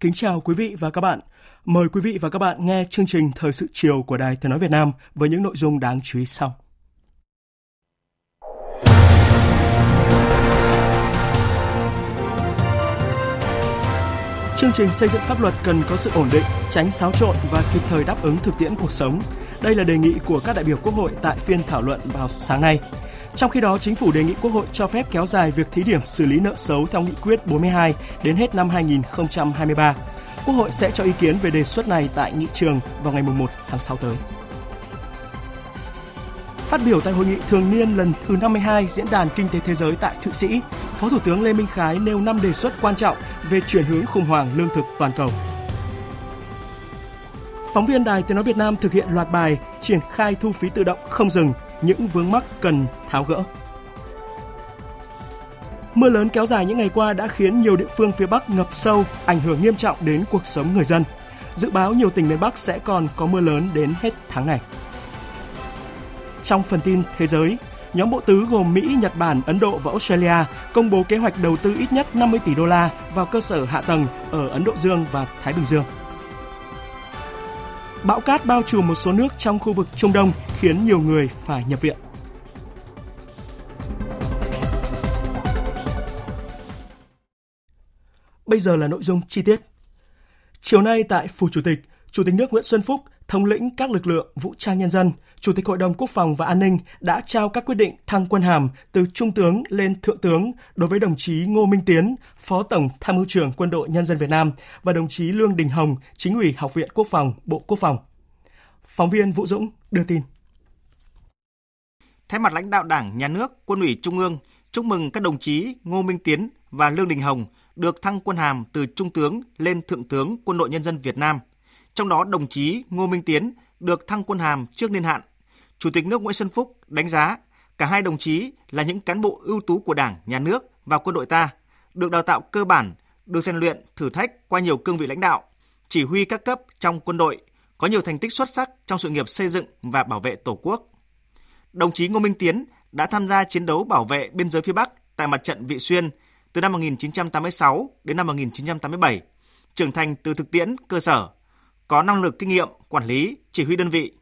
Kính chào quý vị và các bạn. Mời quý vị và các bạn nghe chương trình Thời sự chiều của Đài Tiếng Nói Việt Nam với những nội dung đáng chú ý sau. Chương trình xây dựng pháp luật cần có sự ổn định, tránh xáo trộn và kịp thời đáp ứng thực tiễn cuộc sống. Đây là đề nghị của các đại biểu Quốc hội tại phiên thảo luận vào sáng nay. Trong khi đó, chính phủ đề nghị Quốc hội cho phép kéo dài việc thí điểm xử lý nợ xấu theo nghị quyết 42 đến hết năm 2023. Quốc hội sẽ cho ý kiến về đề xuất này tại nghị trường vào ngày 1 tháng 6 tới. Phát biểu tại hội nghị thường niên lần thứ 52 Diễn đàn Kinh tế Thế giới tại Thụy Sĩ, Phó Thủ tướng Lê Minh Khái nêu 5 đề xuất quan trọng về chuyển hướng khủng hoảng lương thực toàn cầu. Phóng viên Đài Tiếng Nói Việt Nam thực hiện loạt bài triển khai thu phí tự động không dừng những vướng mắc cần tháo gỡ. Mưa lớn kéo dài những ngày qua đã khiến nhiều địa phương phía Bắc ngập sâu, ảnh hưởng nghiêm trọng đến cuộc sống người dân. Dự báo nhiều tỉnh miền Bắc sẽ còn có mưa lớn đến hết tháng này. Trong phần tin thế giới, nhóm bộ tứ gồm Mỹ, Nhật Bản, Ấn Độ và Australia công bố kế hoạch đầu tư ít nhất 50 tỷ đô la vào cơ sở hạ tầng ở Ấn Độ Dương và Thái Bình Dương. Bão cát bao trùm một số nước trong khu vực Trung Đông khiến nhiều người phải nhập viện. Bây giờ là nội dung chi tiết. Chiều nay tại Phủ Chủ tịch, Chủ tịch nước Nguyễn Xuân Phúc, thống lĩnh các lực lượng vũ trang nhân dân, Chủ tịch Hội đồng Quốc phòng và An ninh đã trao các quyết định thăng quân hàm từ Trung tướng lên Thượng tướng đối với đồng chí Ngô Minh Tiến, Phó Tổng Tham mưu trưởng Quân đội Nhân dân Việt Nam và đồng chí Lương Đình Hồng, Chính ủy Học viện Quốc phòng, Bộ Quốc phòng. Phóng viên Vũ Dũng đưa tin. Thay mặt lãnh đạo Đảng, Nhà nước, Quân ủy Trung ương, chúc mừng các đồng chí Ngô Minh Tiến và Lương Đình Hồng được thăng quân hàm từ Trung tướng lên Thượng tướng Quân đội Nhân dân Việt Nam. Trong đó, đồng chí Ngô Minh Tiến được thăng quân hàm trước niên hạn. Chủ tịch nước Nguyễn Xuân Phúc đánh giá cả hai đồng chí là những cán bộ ưu tú của Đảng, Nhà nước và quân đội ta, được đào tạo cơ bản, được rèn luyện, thử thách qua nhiều cương vị lãnh đạo, chỉ huy các cấp trong quân đội, có nhiều thành tích xuất sắc trong sự nghiệp xây dựng và bảo vệ Tổ quốc. Đồng chí Ngô Minh Tiến đã tham gia chiến đấu bảo vệ biên giới phía Bắc tại mặt trận Vị Xuyên từ năm 1986 đến năm 1987, trưởng thành từ thực tiễn cơ sở, có năng lực kinh nghiệm, quản lý, chỉ huy đơn vị.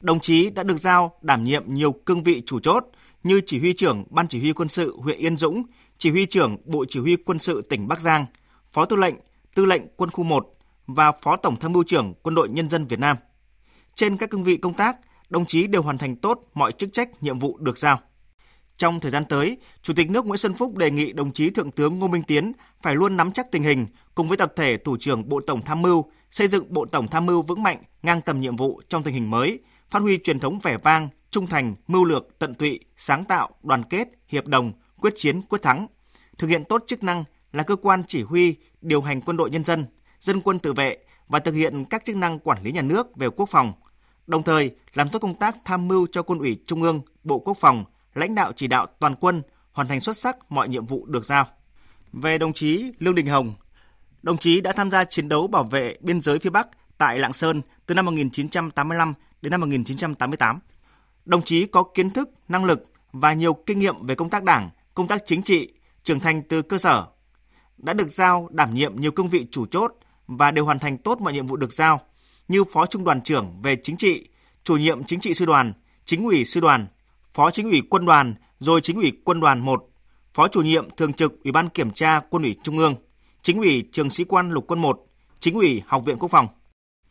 Đồng chí đã được giao đảm nhiệm nhiều cương vị chủ chốt như chỉ huy trưởng Ban chỉ huy quân sự huyện Yên Dũng, chỉ huy trưởng Bộ Chỉ huy quân sự tỉnh Bắc Giang, phó tư lệnh, tư lệnh quân khu 1 và phó tổng tham mưu trưởng Quân đội Nhân dân Việt Nam. Trên các cương vị công tác, đồng chí đều hoàn thành tốt mọi chức trách, nhiệm vụ được giao. Trong thời gian tới, Chủ tịch nước Nguyễn Xuân Phúc đề nghị đồng chí Thượng tướng Ngô Minh Tiến phải luôn nắm chắc tình hình cùng với tập thể Thủ trưởng Bộ Tổng Tham mưu xây dựng Bộ Tổng Tham mưu vững mạnh, ngang tầm nhiệm vụ trong tình hình mới, phát huy truyền thống vẻ vang, trung thành, mưu lược, tận tụy, sáng tạo, đoàn kết, hiệp đồng, quyết chiến, quyết thắng, thực hiện tốt chức năng là cơ quan chỉ huy, điều hành quân đội nhân dân, dân quân tự vệ và thực hiện các chức năng quản lý nhà nước về quốc phòng, đồng thời làm tốt công tác tham mưu cho quân ủy Trung ương, Bộ Quốc phòng, lãnh đạo chỉ đạo toàn quân hoàn thành xuất sắc mọi nhiệm vụ được giao. Về đồng chí Lương Đình Hồng, đồng chí đã tham gia chiến đấu bảo vệ biên giới phía Bắc tại Lạng Sơn từ năm 1985 đến năm 1988. Đồng chí có kiến thức, năng lực và nhiều kinh nghiệm về công tác đảng, công tác chính trị, trưởng thành từ cơ sở. Đã được giao đảm nhiệm nhiều cương vị chủ chốt và đều hoàn thành tốt mọi nhiệm vụ được giao, như Phó Trung đoàn trưởng về chính trị, chủ nhiệm chính trị sư đoàn, chính ủy sư đoàn, Phó Chính ủy Quân đoàn, rồi Chính ủy Quân đoàn 1, Phó chủ nhiệm thường trực Ủy ban Kiểm tra Quân ủy Trung ương, Chính ủy Trường sĩ quan Lục quân 1, Chính ủy Học viện Quốc phòng.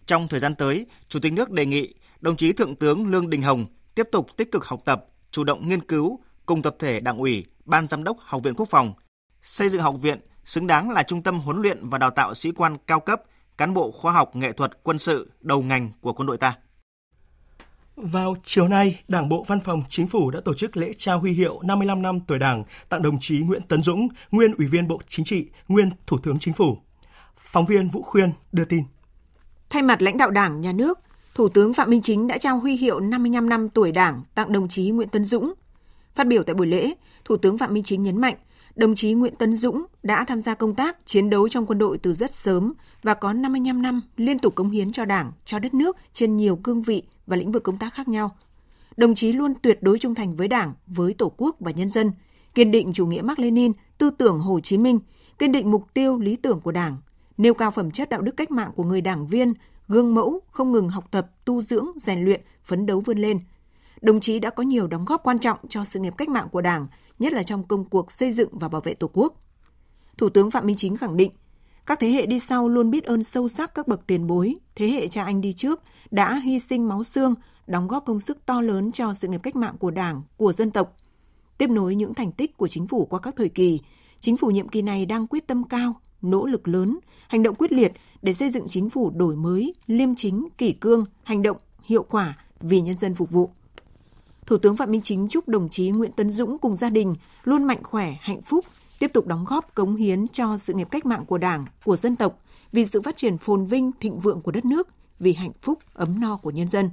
Trong thời gian tới, Chủ tịch nước đề nghị đồng chí Thượng tướng Lương Đình Hồng tiếp tục tích cực học tập, chủ động nghiên cứu cùng tập thể Đảng ủy, Ban Giám đốc Học viện Quốc phòng, xây dựng học viện xứng đáng là trung tâm huấn luyện và đào tạo sĩ quan cao cấp, cán bộ khoa học nghệ thuật quân sự đầu ngành của quân đội ta. Vào chiều nay, Đảng bộ Văn phòng Chính phủ đã tổ chức lễ trao huy hiệu 55 năm tuổi Đảng tặng đồng chí Nguyễn Tấn Dũng, nguyên Ủy viên Bộ Chính trị, nguyên Thủ tướng Chính phủ. Phóng viên Vũ Khuyên đưa tin. Thay mặt lãnh đạo Đảng, Nhà nước, Thủ tướng Phạm Minh Chính đã trao huy hiệu 55 năm tuổi Đảng tặng đồng chí Nguyễn Tấn Dũng. Phát biểu tại buổi lễ, Thủ tướng Phạm Minh Chính nhấn mạnh, đồng chí Nguyễn Tấn Dũng đã tham gia công tác chiến đấu trong quân đội từ rất sớm và có 55 năm liên tục cống hiến cho Đảng, cho đất nước trên nhiều cương vị và lĩnh vực công tác khác nhau. Đồng chí luôn tuyệt đối trung thành với Đảng, với Tổ quốc và nhân dân, kiên định chủ nghĩa Mác Lênin, tư tưởng Hồ Chí Minh, kiên định mục tiêu lý tưởng của Đảng, nêu cao phẩm chất đạo đức cách mạng của người đảng viên, gương mẫu, không ngừng học tập, tu dưỡng, rèn luyện, phấn đấu vươn lên. Đồng chí đã có nhiều đóng góp quan trọng cho sự nghiệp cách mạng của Đảng, nhất là trong công cuộc xây dựng và bảo vệ Tổ quốc. Thủ tướng Phạm Minh Chính khẳng định, các thế hệ đi sau luôn biết ơn sâu sắc các bậc tiền bối, thế hệ cha anh đi trước đã hy sinh máu xương, đóng góp công sức to lớn cho sự nghiệp cách mạng của Đảng, của dân tộc. Tiếp nối những thành tích của chính phủ qua các thời kỳ, chính phủ nhiệm kỳ này đang quyết tâm cao, nỗ lực lớn, hành động quyết liệt để xây dựng chính phủ đổi mới, liêm chính, kỷ cương, hành động hiệu quả vì nhân dân phục vụ. Thủ tướng Phạm Minh Chính chúc đồng chí Nguyễn Tấn Dũng cùng gia đình luôn mạnh khỏe, hạnh phúc, tiếp tục đóng góp cống hiến cho sự nghiệp cách mạng của Đảng, của dân tộc, vì sự phát triển phồn vinh, thịnh vượng của đất nước, vì hạnh phúc, ấm no của nhân dân.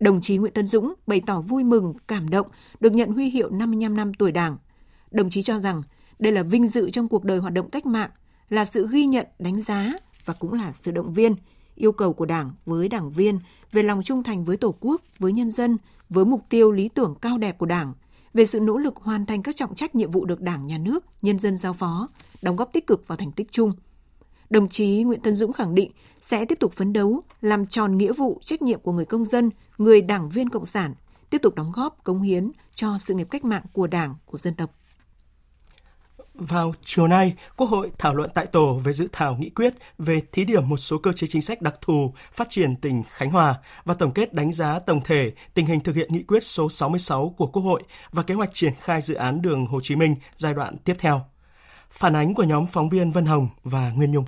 Đồng chí Nguyễn Tấn Dũng bày tỏ vui mừng, cảm động được nhận huy hiệu 55 năm tuổi Đảng. Đồng chí cho rằng đây là vinh dự trong cuộc đời hoạt động cách mạng, là sự ghi nhận, đánh giá và cũng là sự động viên, yêu cầu của Đảng với đảng viên về lòng trung thành với Tổ quốc, với nhân dân, với mục tiêu lý tưởng cao đẹp của Đảng, về sự nỗ lực hoàn thành các trọng trách nhiệm vụ được Đảng, Nhà nước, nhân dân giao phó, đóng góp tích cực vào thành tích chung. Đồng chí Nguyễn Tân Dũng khẳng định sẽ tiếp tục phấn đấu, làm tròn nghĩa vụ trách nhiệm của người công dân, người đảng viên cộng sản, tiếp tục đóng góp, cống hiến cho sự nghiệp cách mạng của Đảng, của dân tộc. Vào chiều nay, Quốc hội thảo luận tại tổ về dự thảo nghị quyết về thí điểm một số cơ chế chính sách đặc thù phát triển tỉnh Khánh Hòa và tổng kết đánh giá tổng thể tình hình thực hiện nghị quyết số 66 của Quốc hội và kế hoạch triển khai dự án đường Hồ Chí Minh giai đoạn tiếp theo. Phản ánh của nhóm phóng viên Vân Hồng và Nguyên Nhung.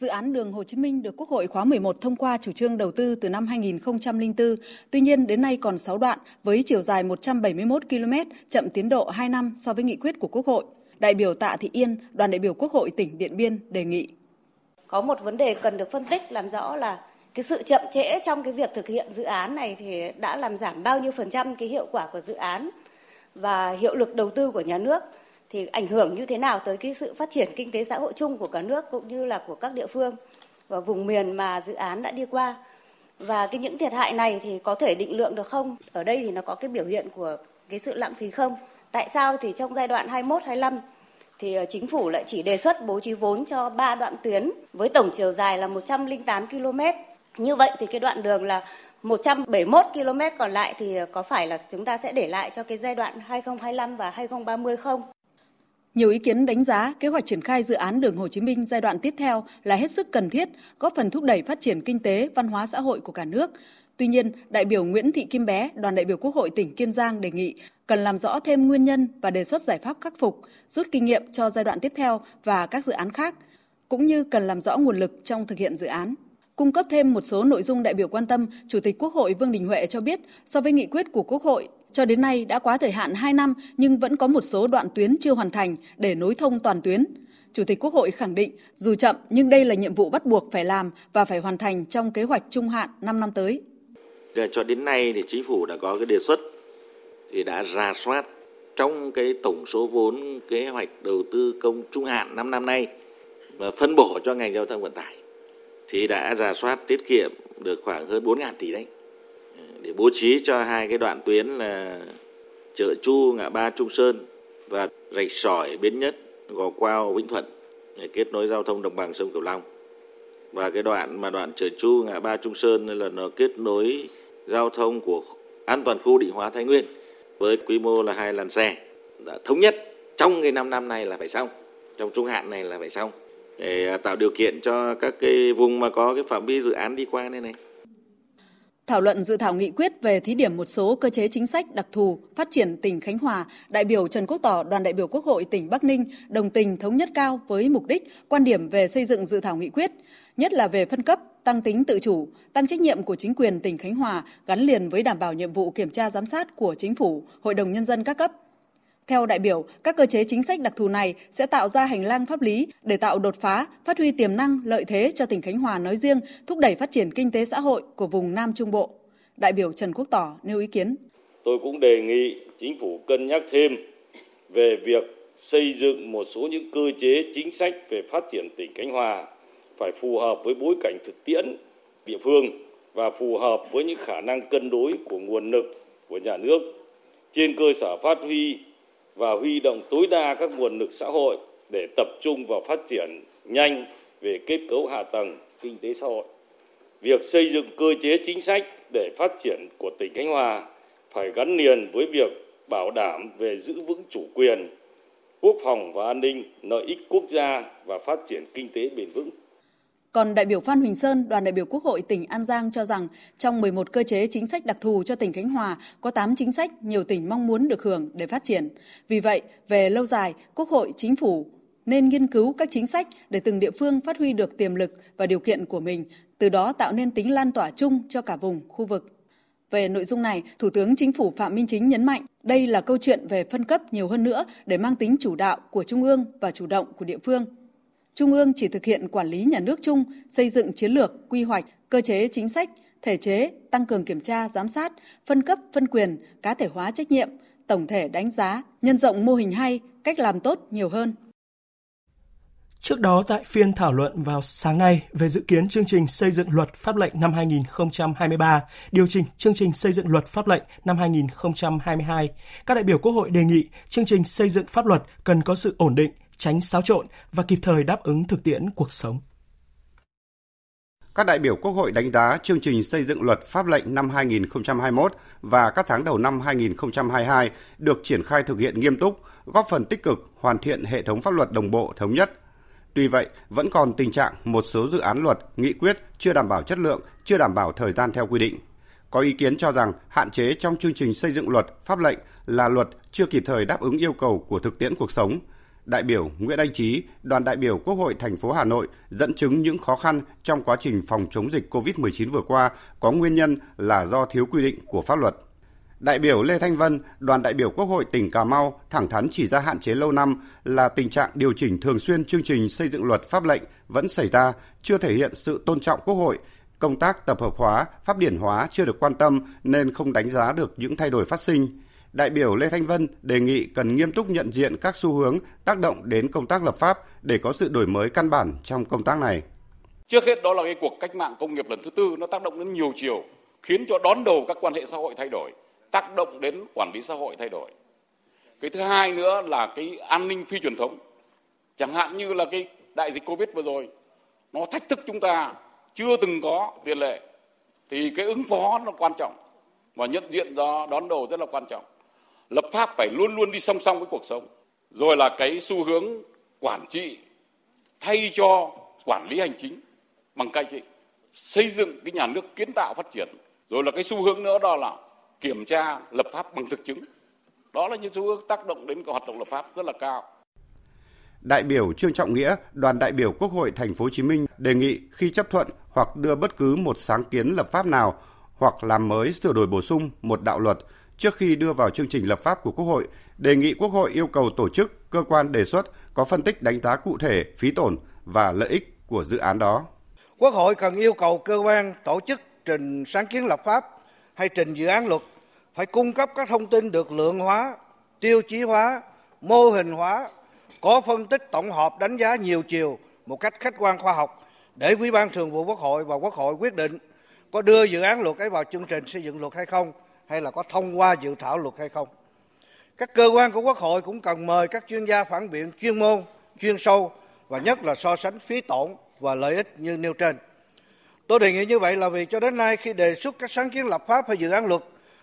Dự án đường Hồ Chí Minh được Quốc hội khóa 11 thông qua chủ trương đầu tư từ năm 2004, tuy nhiên đến nay còn 6 đoạn với chiều dài 171 km, chậm tiến độ 2 năm so với nghị quyết của Quốc hội. Đại biểu Tạ Thị Yên, đoàn đại biểu Quốc hội tỉnh Điện Biên đề nghị. Có một vấn đề cần được phân tích làm rõ là cái sự chậm trễ trong cái việc thực hiện dự án này thì đã làm giảm bao nhiêu phần trăm cái hiệu quả của dự án và hiệu lực đầu tư của nhà nước thì ảnh hưởng như thế nào tới cái sự phát triển kinh tế xã hội chung của cả nước cũng như là của các địa phương và vùng miền mà dự án đã đi qua và cái những thiệt hại này thì có thể định lượng được không ở đây thì nó có cái biểu hiện của cái sự lãng phí không tại sao thì trong giai đoạn 21 25 thì ờ, chính phủ lại chỉ đề xuất bố trí vốn cho 3 đoạn tuyến với tổng chiều dài là 108 km. Như vậy thì cái đoạn đường là 171 km còn lại thì ờ, có phải là chúng ta sẽ để lại cho cái giai đoạn 2025 và 2030 không? Nhiều ý kiến đánh giá kế hoạch triển khai dự án đường Hồ Chí Minh giai đoạn tiếp theo là hết sức cần thiết, góp phần thúc đẩy phát triển kinh tế, văn hóa xã hội của cả nước. Tuy nhiên, đại biểu Nguyễn Thị Kim Bé, đoàn đại biểu Quốc hội tỉnh Kiên Giang đề nghị cần làm rõ thêm nguyên nhân và đề xuất giải pháp khắc phục, rút kinh nghiệm cho giai đoạn tiếp theo và các dự án khác, cũng như cần làm rõ nguồn lực trong thực hiện dự án. Cung cấp thêm một số nội dung đại biểu quan tâm, Chủ tịch Quốc hội Vương Đình Huệ cho biết, so với nghị quyết của Quốc hội, cho đến nay đã quá thời hạn 2 năm, nhưng vẫn có một số đoạn tuyến chưa hoàn thành để nối thông toàn tuyến. Chủ tịch Quốc hội khẳng định, dù chậm, nhưng đây là nhiệm vụ bắt buộc phải làm và phải hoàn thành trong kế hoạch trung hạn 5 năm tới. Cho đến nay thì chính phủ đã có cái đề xuất, thì đã ra soát trong cái tổng số vốn kế hoạch đầu tư công trung hạn 5 năm nay và phân bổ cho ngành giao thông vận tải thì đã ra soát tiết kiệm được khoảng hơn 4.000 tỷ đấy để bố trí cho hai cái đoạn tuyến là chợ Chu, ngã ba, Trung Sơn và rạch sỏi, Bến Nhất, Gò Quao, Vĩnh Thuận để kết nối giao thông đồng bằng sông Cửu Long. Và cái đoạn mà đoạn chợ Chu, ngã ba, Trung Sơn là nó kết nối giao thông của an toàn khu định hóa, Thái Nguyên với quy mô là hai làn xe đã thống nhất trong cái năm năm này là phải xong, trong trung hạn này là phải xong. Để à, tạo điều kiện cho các cái vùng mà có cái phạm vi dự án đi qua này này Thảo luận dự thảo nghị quyết về thí điểm một số cơ chế chính sách đặc thù phát triển tỉnh Khánh Hòa, đại biểu Trần Quốc Tỏ, đoàn đại biểu Quốc hội tỉnh Bắc Ninh đồng tình thống nhất cao với mục đích, quan điểm về xây dựng dự thảo nghị quyết, nhất là về phân cấp, tăng tính tự chủ, tăng trách nhiệm của chính quyền tỉnh Khánh Hòa gắn liền với đảm bảo nhiệm vụ kiểm tra giám sát của chính phủ, Hội đồng nhân dân các cấp. Theo đại biểu, các cơ chế chính sách đặc thù này sẽ tạo ra hành lang pháp lý để tạo đột phá, phát huy tiềm năng, lợi thế cho tỉnh Khánh Hòa nói riêng, thúc đẩy phát triển kinh tế xã hội của vùng Nam Trung Bộ. Đại biểu Trần Quốc Tỏ nêu ý kiến. Tôi cũng đề nghị chính phủ cân nhắc thêm về việc xây dựng một số những cơ chế chính sách về phát triển tỉnh Khánh Hòa phải phù hợp với bối cảnh thực tiễn địa phương và phù hợp với những khả năng cân đối của nguồn lực của nhà nước trên cơ sở phát huy và huy động tối đa các nguồn lực xã hội để tập trung vào phát triển nhanh về kết cấu hạ tầng kinh tế xã hội. Việc xây dựng cơ chế chính sách để phát triển của tỉnh Khánh Hòa phải gắn liền với việc bảo đảm về giữ vững chủ quyền, quốc phòng và an ninh, lợi ích quốc gia và phát triển kinh tế bền vững. Còn đại biểu Phan Huỳnh Sơn, đoàn đại biểu Quốc hội tỉnh An Giang cho rằng trong 11 cơ chế chính sách đặc thù cho tỉnh Khánh Hòa có 8 chính sách nhiều tỉnh mong muốn được hưởng để phát triển. Vì vậy, về lâu dài, Quốc hội, Chính phủ nên nghiên cứu các chính sách để từng địa phương phát huy được tiềm lực và điều kiện của mình, từ đó tạo nên tính lan tỏa chung cho cả vùng, khu vực. Về nội dung này, Thủ tướng Chính phủ Phạm Minh Chính nhấn mạnh đây là câu chuyện về phân cấp nhiều hơn nữa để mang tính chủ đạo của Trung ương và chủ động của địa phương – Trung ương chỉ thực hiện quản lý nhà nước chung, xây dựng chiến lược, quy hoạch, cơ chế chính sách, thể chế, tăng cường kiểm tra, giám sát, phân cấp, phân quyền, cá thể hóa trách nhiệm, tổng thể đánh giá, nhân rộng mô hình hay, cách làm tốt nhiều hơn. Trước đó tại phiên thảo luận vào sáng nay về dự kiến chương trình xây dựng luật pháp lệnh năm 2023, điều chỉnh chương trình xây dựng luật pháp lệnh năm 2022, các đại biểu Quốc hội đề nghị chương trình xây dựng pháp luật cần có sự ổn định, tránh xáo trộn và kịp thời đáp ứng thực tiễn cuộc sống. Các đại biểu Quốc hội đánh giá chương trình xây dựng luật pháp lệnh năm 2021 và các tháng đầu năm 2022 được triển khai thực hiện nghiêm túc, góp phần tích cực hoàn thiện hệ thống pháp luật đồng bộ thống nhất. Tuy vậy, vẫn còn tình trạng một số dự án luật, nghị quyết chưa đảm bảo chất lượng, chưa đảm bảo thời gian theo quy định. Có ý kiến cho rằng hạn chế trong chương trình xây dựng luật, pháp lệnh là luật chưa kịp thời đáp ứng yêu cầu của thực tiễn cuộc sống, đại biểu Nguyễn Anh Trí, đoàn đại biểu Quốc hội thành phố Hà Nội dẫn chứng những khó khăn trong quá trình phòng chống dịch COVID-19 vừa qua có nguyên nhân là do thiếu quy định của pháp luật. Đại biểu Lê Thanh Vân, đoàn đại biểu Quốc hội tỉnh Cà Mau thẳng thắn chỉ ra hạn chế lâu năm là tình trạng điều chỉnh thường xuyên chương trình xây dựng luật pháp lệnh vẫn xảy ra, chưa thể hiện sự tôn trọng Quốc hội, công tác tập hợp hóa, pháp điển hóa chưa được quan tâm nên không đánh giá được những thay đổi phát sinh đại biểu Lê Thanh Vân đề nghị cần nghiêm túc nhận diện các xu hướng tác động đến công tác lập pháp để có sự đổi mới căn bản trong công tác này. Trước hết đó là cái cuộc cách mạng công nghiệp lần thứ tư nó tác động đến nhiều chiều, khiến cho đón đầu các quan hệ xã hội thay đổi, tác động đến quản lý xã hội thay đổi. Cái thứ hai nữa là cái an ninh phi truyền thống. Chẳng hạn như là cái đại dịch Covid vừa rồi, nó thách thức chúng ta chưa từng có tiền lệ. Thì cái ứng phó nó quan trọng và nhận diện đó đón đầu rất là quan trọng lập pháp phải luôn luôn đi song song với cuộc sống. Rồi là cái xu hướng quản trị thay cho quản lý hành chính bằng cai trị. Xây dựng cái nhà nước kiến tạo phát triển. Rồi là cái xu hướng nữa đó là kiểm tra lập pháp bằng thực chứng. Đó là những xu hướng tác động đến cái hoạt động lập pháp rất là cao. Đại biểu Trương Trọng Nghĩa, đoàn đại biểu Quốc hội Thành phố Hồ Chí Minh đề nghị khi chấp thuận hoặc đưa bất cứ một sáng kiến lập pháp nào hoặc làm mới sửa đổi bổ sung một đạo luật trước khi đưa vào chương trình lập pháp của Quốc hội, đề nghị Quốc hội yêu cầu tổ chức, cơ quan đề xuất có phân tích đánh giá cụ thể phí tổn và lợi ích của dự án đó. Quốc hội cần yêu cầu cơ quan tổ chức trình sáng kiến lập pháp hay trình dự án luật phải cung cấp các thông tin được lượng hóa, tiêu chí hóa, mô hình hóa, có phân tích tổng hợp đánh giá nhiều chiều một cách khách quan khoa học để Ủy ban Thường vụ Quốc hội và Quốc hội quyết định có đưa dự án luật ấy vào chương trình xây dựng luật hay không hay là có thông qua dự thảo luật hay không. Các cơ quan của Quốc hội cũng cần mời các chuyên gia phản biện chuyên môn, chuyên sâu và nhất là so sánh phí tổn và lợi ích như nêu trên. Tôi đề nghị như vậy là vì cho đến nay khi đề xuất các sáng kiến lập pháp hay dự án luật,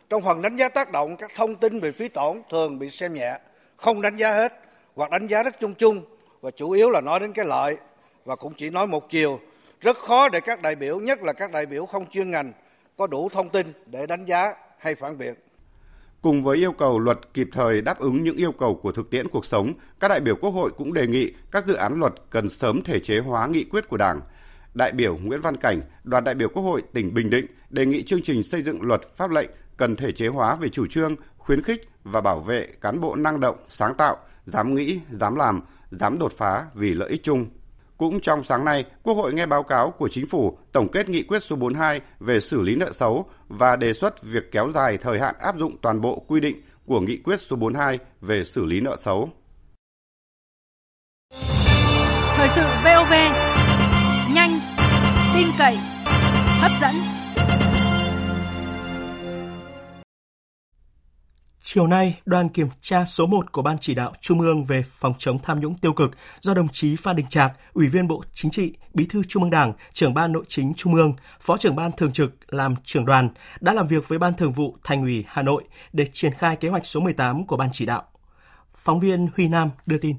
trong phần đánh giá tác động các thông tin về phí tổn thường bị xem nhẹ, không đánh giá hết hoặc đánh giá rất chung chung và chủ yếu là nói đến cái lợi và cũng chỉ nói một chiều rất khó để các đại biểu nhất là các đại biểu không chuyên ngành có đủ thông tin để đánh giá hay phản biện. Cùng với yêu cầu luật kịp thời đáp ứng những yêu cầu của thực tiễn cuộc sống, các đại biểu Quốc hội cũng đề nghị các dự án luật cần sớm thể chế hóa nghị quyết của Đảng. Đại biểu Nguyễn Văn Cảnh, đoàn đại biểu Quốc hội tỉnh Bình Định đề nghị chương trình xây dựng luật pháp lệnh cần thể chế hóa về chủ trương, khuyến khích và bảo vệ cán bộ năng động, sáng tạo, dám nghĩ, dám làm, dám đột phá vì lợi ích chung. Cũng trong sáng nay, Quốc hội nghe báo cáo của Chính phủ tổng kết nghị quyết số 42 về xử lý nợ xấu và đề xuất việc kéo dài thời hạn áp dụng toàn bộ quy định của nghị quyết số 42 về xử lý nợ xấu. Thời sự VOV, nhanh, tin cậy, hấp dẫn. Chiều nay, đoàn kiểm tra số 1 của Ban chỉ đạo Trung ương về phòng chống tham nhũng tiêu cực do đồng chí Phan Đình Trạc, Ủy viên Bộ Chính trị, Bí thư Trung ương Đảng, trưởng ban Nội chính Trung ương, Phó trưởng ban thường trực làm trưởng đoàn đã làm việc với Ban Thường vụ Thành ủy Hà Nội để triển khai kế hoạch số 18 của Ban chỉ đạo. Phóng viên Huy Nam đưa tin.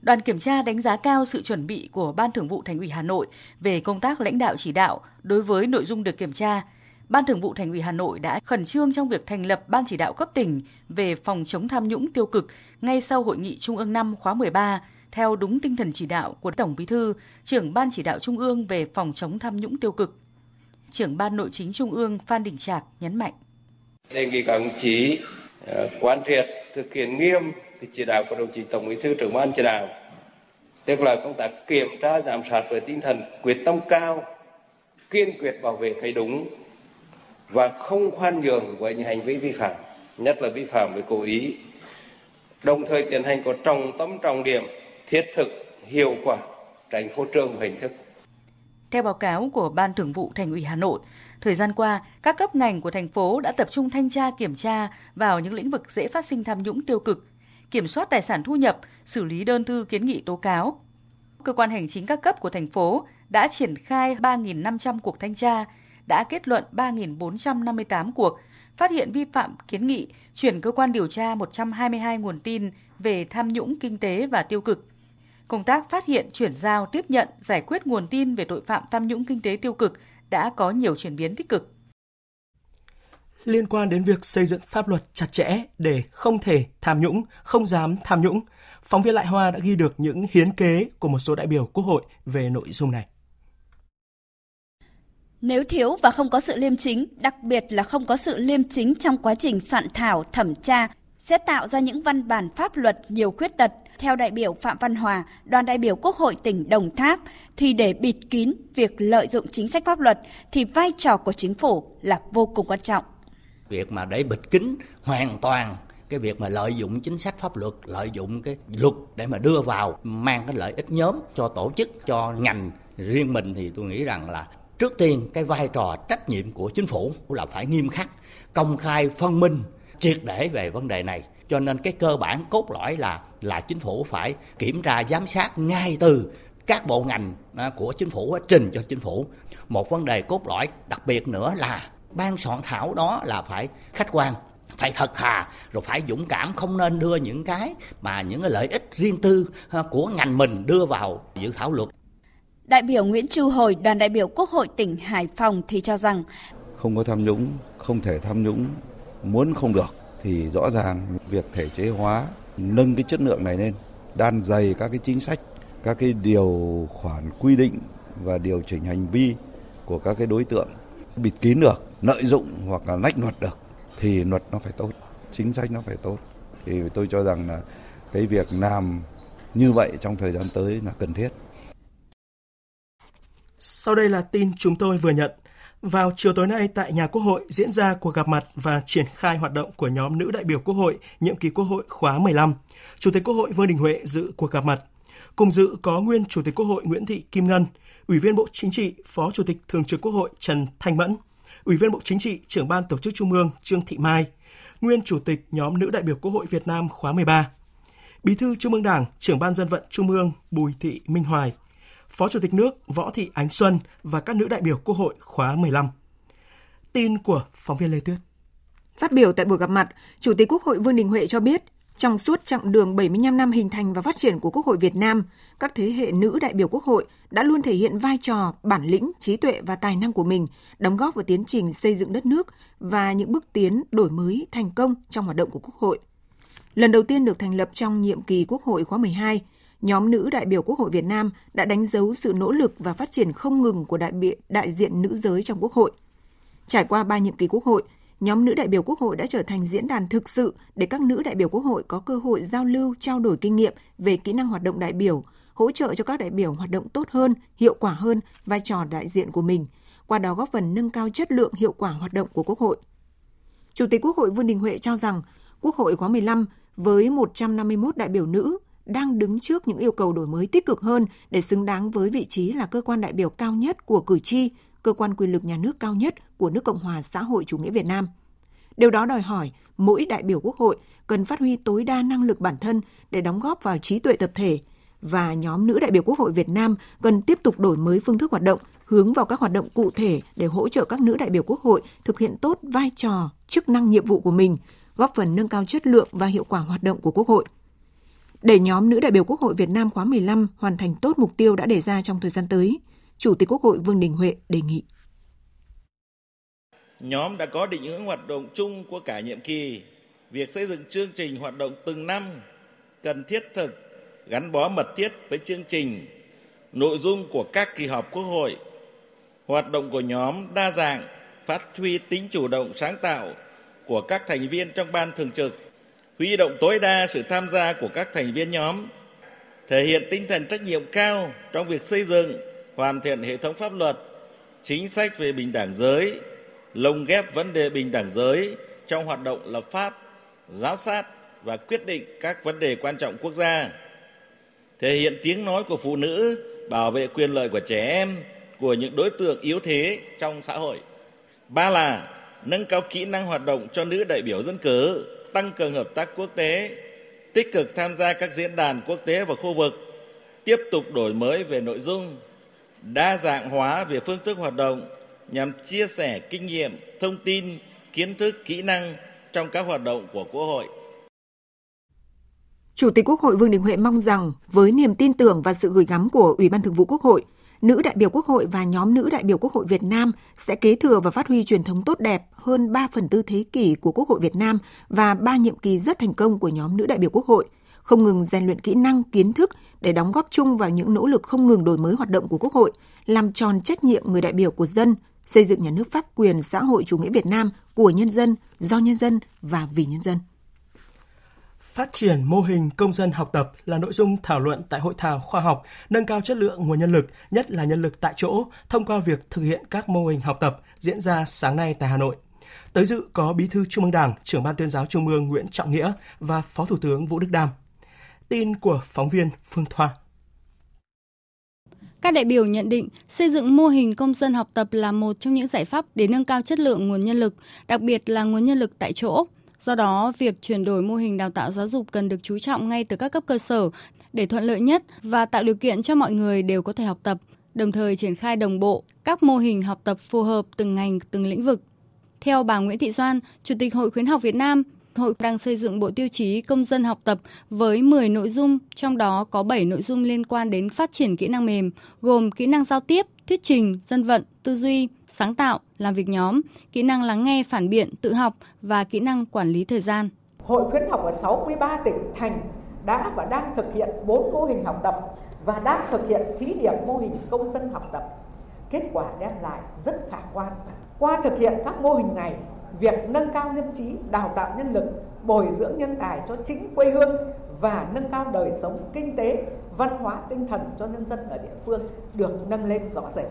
Đoàn kiểm tra đánh giá cao sự chuẩn bị của Ban Thường vụ Thành ủy Hà Nội về công tác lãnh đạo chỉ đạo đối với nội dung được kiểm tra, Ban Thường vụ Thành ủy Hà Nội đã khẩn trương trong việc thành lập Ban chỉ đạo cấp tỉnh về phòng chống tham nhũng tiêu cực ngay sau hội nghị Trung ương năm khóa 13 theo đúng tinh thần chỉ đạo của Tổng Bí thư, trưởng Ban chỉ đạo Trung ương về phòng chống tham nhũng tiêu cực. Trưởng Ban Nội chính Trung ương Phan Đình Trạc nhấn mạnh. Đề nghị các đồng chí ờ, quán triệt thực hiện nghiêm cái chỉ đạo của đồng chí Tổng Bí thư trưởng ban chỉ đạo tức là công tác kiểm tra giám sát với tinh thần quyết tâm cao kiên quyết bảo vệ cái đúng và không khoan nhường với những hành vi vi phạm, nhất là vi phạm với cố ý. Đồng thời tiến hành có trọng tâm trọng điểm, thiết thực, hiệu quả, tránh phô trương hình thức. Theo báo cáo của Ban Thường vụ Thành ủy Hà Nội, thời gian qua, các cấp ngành của thành phố đã tập trung thanh tra kiểm tra vào những lĩnh vực dễ phát sinh tham nhũng tiêu cực, kiểm soát tài sản thu nhập, xử lý đơn thư kiến nghị tố cáo. Cơ quan hành chính các cấp của thành phố đã triển khai 3.500 cuộc thanh tra, đã kết luận 3.458 cuộc, phát hiện vi phạm kiến nghị, chuyển cơ quan điều tra 122 nguồn tin về tham nhũng kinh tế và tiêu cực. Công tác phát hiện, chuyển giao, tiếp nhận, giải quyết nguồn tin về tội phạm tham nhũng kinh tế tiêu cực đã có nhiều chuyển biến tích cực. Liên quan đến việc xây dựng pháp luật chặt chẽ để không thể tham nhũng, không dám tham nhũng, phóng viên Lại Hoa đã ghi được những hiến kế của một số đại biểu Quốc hội về nội dung này. Nếu thiếu và không có sự liêm chính, đặc biệt là không có sự liêm chính trong quá trình soạn thảo, thẩm tra, sẽ tạo ra những văn bản pháp luật nhiều khuyết tật. Theo đại biểu Phạm Văn Hòa, đoàn đại biểu Quốc hội tỉnh Đồng Tháp, thì để bịt kín việc lợi dụng chính sách pháp luật thì vai trò của chính phủ là vô cùng quan trọng. Việc mà để bịt kín hoàn toàn cái việc mà lợi dụng chính sách pháp luật, lợi dụng cái luật để mà đưa vào mang cái lợi ích nhóm cho tổ chức, cho ngành riêng mình thì tôi nghĩ rằng là trước tiên, cái vai trò trách nhiệm của chính phủ là phải nghiêm khắc, công khai, phân minh, triệt để về vấn đề này. Cho nên cái cơ bản cốt lõi là là chính phủ phải kiểm tra, giám sát ngay từ các bộ ngành à, của chính phủ, trình cho chính phủ. Một vấn đề cốt lõi, đặc biệt nữa là ban soạn thảo đó là phải khách quan, phải thật thà, rồi phải dũng cảm, không nên đưa những cái mà những cái lợi ích riêng tư à, của ngành mình đưa vào dự thảo luật. Đại biểu Nguyễn Chu Hồi, đoàn đại biểu Quốc hội tỉnh Hải Phòng thì cho rằng không có tham nhũng, không thể tham nhũng, muốn không được thì rõ ràng việc thể chế hóa nâng cái chất lượng này lên, đan dày các cái chính sách, các cái điều khoản quy định và điều chỉnh hành vi của các cái đối tượng bịt kín được, lợi dụng hoặc là lách luật được thì luật nó phải tốt, chính sách nó phải tốt. Thì tôi cho rằng là cái việc làm như vậy trong thời gian tới là cần thiết. Sau đây là tin chúng tôi vừa nhận. Vào chiều tối nay tại nhà Quốc hội diễn ra cuộc gặp mặt và triển khai hoạt động của nhóm nữ đại biểu Quốc hội nhiệm kỳ Quốc hội khóa 15. Chủ tịch Quốc hội Vương Đình Huệ dự cuộc gặp mặt. Cùng dự có nguyên Chủ tịch Quốc hội Nguyễn Thị Kim Ngân, Ủy viên Bộ Chính trị, Phó Chủ tịch Thường trực Quốc hội Trần Thanh Mẫn, Ủy viên Bộ Chính trị, Trưởng ban Tổ chức Trung ương Trương Thị Mai, nguyên Chủ tịch nhóm nữ đại biểu Quốc hội Việt Nam khóa 13, Bí thư Trung ương Đảng, Trưởng ban Dân vận Trung ương Bùi Thị Minh Hoài, Phó Chủ tịch nước Võ Thị Ánh Xuân và các nữ đại biểu Quốc hội khóa 15. Tin của phóng viên Lê Tuyết. Phát biểu tại buổi gặp mặt, Chủ tịch Quốc hội Vương Đình Huệ cho biết, Trong suốt chặng đường 75 năm hình thành và phát triển của Quốc hội Việt Nam, các thế hệ nữ đại biểu Quốc hội đã luôn thể hiện vai trò, bản lĩnh, trí tuệ và tài năng của mình, đóng góp vào tiến trình xây dựng đất nước và những bước tiến đổi mới thành công trong hoạt động của Quốc hội. Lần đầu tiên được thành lập trong nhiệm kỳ Quốc hội khóa 12, nhóm nữ đại biểu Quốc hội Việt Nam đã đánh dấu sự nỗ lực và phát triển không ngừng của đại biểu đại diện nữ giới trong Quốc hội. Trải qua ba nhiệm kỳ Quốc hội, nhóm nữ đại biểu Quốc hội đã trở thành diễn đàn thực sự để các nữ đại biểu Quốc hội có cơ hội giao lưu, trao đổi kinh nghiệm về kỹ năng hoạt động đại biểu, hỗ trợ cho các đại biểu hoạt động tốt hơn, hiệu quả hơn vai trò đại diện của mình, qua đó góp phần nâng cao chất lượng hiệu quả hoạt động của Quốc hội. Chủ tịch Quốc hội Vương Đình Huệ cho rằng Quốc hội khóa 15 với 151 đại biểu nữ đang đứng trước những yêu cầu đổi mới tích cực hơn để xứng đáng với vị trí là cơ quan đại biểu cao nhất của cử tri, cơ quan quyền lực nhà nước cao nhất của nước Cộng hòa xã hội chủ nghĩa Việt Nam. Điều đó đòi hỏi mỗi đại biểu Quốc hội cần phát huy tối đa năng lực bản thân để đóng góp vào trí tuệ tập thể và nhóm nữ đại biểu Quốc hội Việt Nam cần tiếp tục đổi mới phương thức hoạt động, hướng vào các hoạt động cụ thể để hỗ trợ các nữ đại biểu Quốc hội thực hiện tốt vai trò, chức năng nhiệm vụ của mình, góp phần nâng cao chất lượng và hiệu quả hoạt động của Quốc hội. Để nhóm nữ đại biểu Quốc hội Việt Nam khóa 15 hoàn thành tốt mục tiêu đã đề ra trong thời gian tới, Chủ tịch Quốc hội Vương Đình Huệ đề nghị. Nhóm đã có định hướng hoạt động chung của cả nhiệm kỳ. Việc xây dựng chương trình hoạt động từng năm cần thiết thực, gắn bó mật thiết với chương trình, nội dung của các kỳ họp Quốc hội. Hoạt động của nhóm đa dạng, phát huy tính chủ động sáng tạo của các thành viên trong ban thường trực, huy động tối đa sự tham gia của các thành viên nhóm, thể hiện tinh thần trách nhiệm cao trong việc xây dựng, hoàn thiện hệ thống pháp luật, chính sách về bình đẳng giới, lồng ghép vấn đề bình đẳng giới trong hoạt động lập pháp, giám sát và quyết định các vấn đề quan trọng quốc gia. Thể hiện tiếng nói của phụ nữ, bảo vệ quyền lợi của trẻ em, của những đối tượng yếu thế trong xã hội. Ba là nâng cao kỹ năng hoạt động cho nữ đại biểu dân cử, tăng cường hợp tác quốc tế, tích cực tham gia các diễn đàn quốc tế và khu vực, tiếp tục đổi mới về nội dung, đa dạng hóa về phương thức hoạt động nhằm chia sẻ kinh nghiệm, thông tin, kiến thức, kỹ năng trong các hoạt động của Quốc hội. Chủ tịch Quốc hội Vương Đình Huệ mong rằng với niềm tin tưởng và sự gửi gắm của Ủy ban Thường vụ Quốc hội, nữ đại biểu Quốc hội và nhóm nữ đại biểu Quốc hội Việt Nam sẽ kế thừa và phát huy truyền thống tốt đẹp hơn 3 phần tư thế kỷ của Quốc hội Việt Nam và 3 nhiệm kỳ rất thành công của nhóm nữ đại biểu Quốc hội, không ngừng rèn luyện kỹ năng, kiến thức để đóng góp chung vào những nỗ lực không ngừng đổi mới hoạt động của Quốc hội, làm tròn trách nhiệm người đại biểu của dân, xây dựng nhà nước pháp quyền xã hội chủ nghĩa Việt Nam của nhân dân, do nhân dân và vì nhân dân. Phát triển mô hình công dân học tập là nội dung thảo luận tại hội thảo khoa học nâng cao chất lượng nguồn nhân lực, nhất là nhân lực tại chỗ, thông qua việc thực hiện các mô hình học tập diễn ra sáng nay tại Hà Nội. Tới dự có Bí thư Trung ương Đảng, trưởng ban tuyên giáo Trung ương Nguyễn Trọng Nghĩa và Phó Thủ tướng Vũ Đức Đam. Tin của phóng viên Phương Thoa. Các đại biểu nhận định xây dựng mô hình công dân học tập là một trong những giải pháp để nâng cao chất lượng nguồn nhân lực, đặc biệt là nguồn nhân lực tại chỗ. Do đó, việc chuyển đổi mô hình đào tạo giáo dục cần được chú trọng ngay từ các cấp cơ sở để thuận lợi nhất và tạo điều kiện cho mọi người đều có thể học tập, đồng thời triển khai đồng bộ các mô hình học tập phù hợp từng ngành, từng lĩnh vực. Theo bà Nguyễn Thị Doan, Chủ tịch Hội khuyến học Việt Nam, Hội đang xây dựng bộ tiêu chí công dân học tập với 10 nội dung, trong đó có 7 nội dung liên quan đến phát triển kỹ năng mềm, gồm kỹ năng giao tiếp, thuyết trình, dân vận, tư duy, sáng tạo, làm việc nhóm, kỹ năng lắng nghe phản biện, tự học và kỹ năng quản lý thời gian. Hội khuyến học ở 63 tỉnh thành đã và đang thực hiện 4 mô hình học tập và đang thực hiện thí điểm mô hình công dân học tập. Kết quả đem lại rất khả quan. Qua thực hiện các mô hình này, việc nâng cao nhân trí, đào tạo nhân lực, bồi dưỡng nhân tài cho chính quê hương và nâng cao đời sống kinh tế, văn hóa tinh thần cho nhân dân ở địa phương được nâng lên rõ rệt.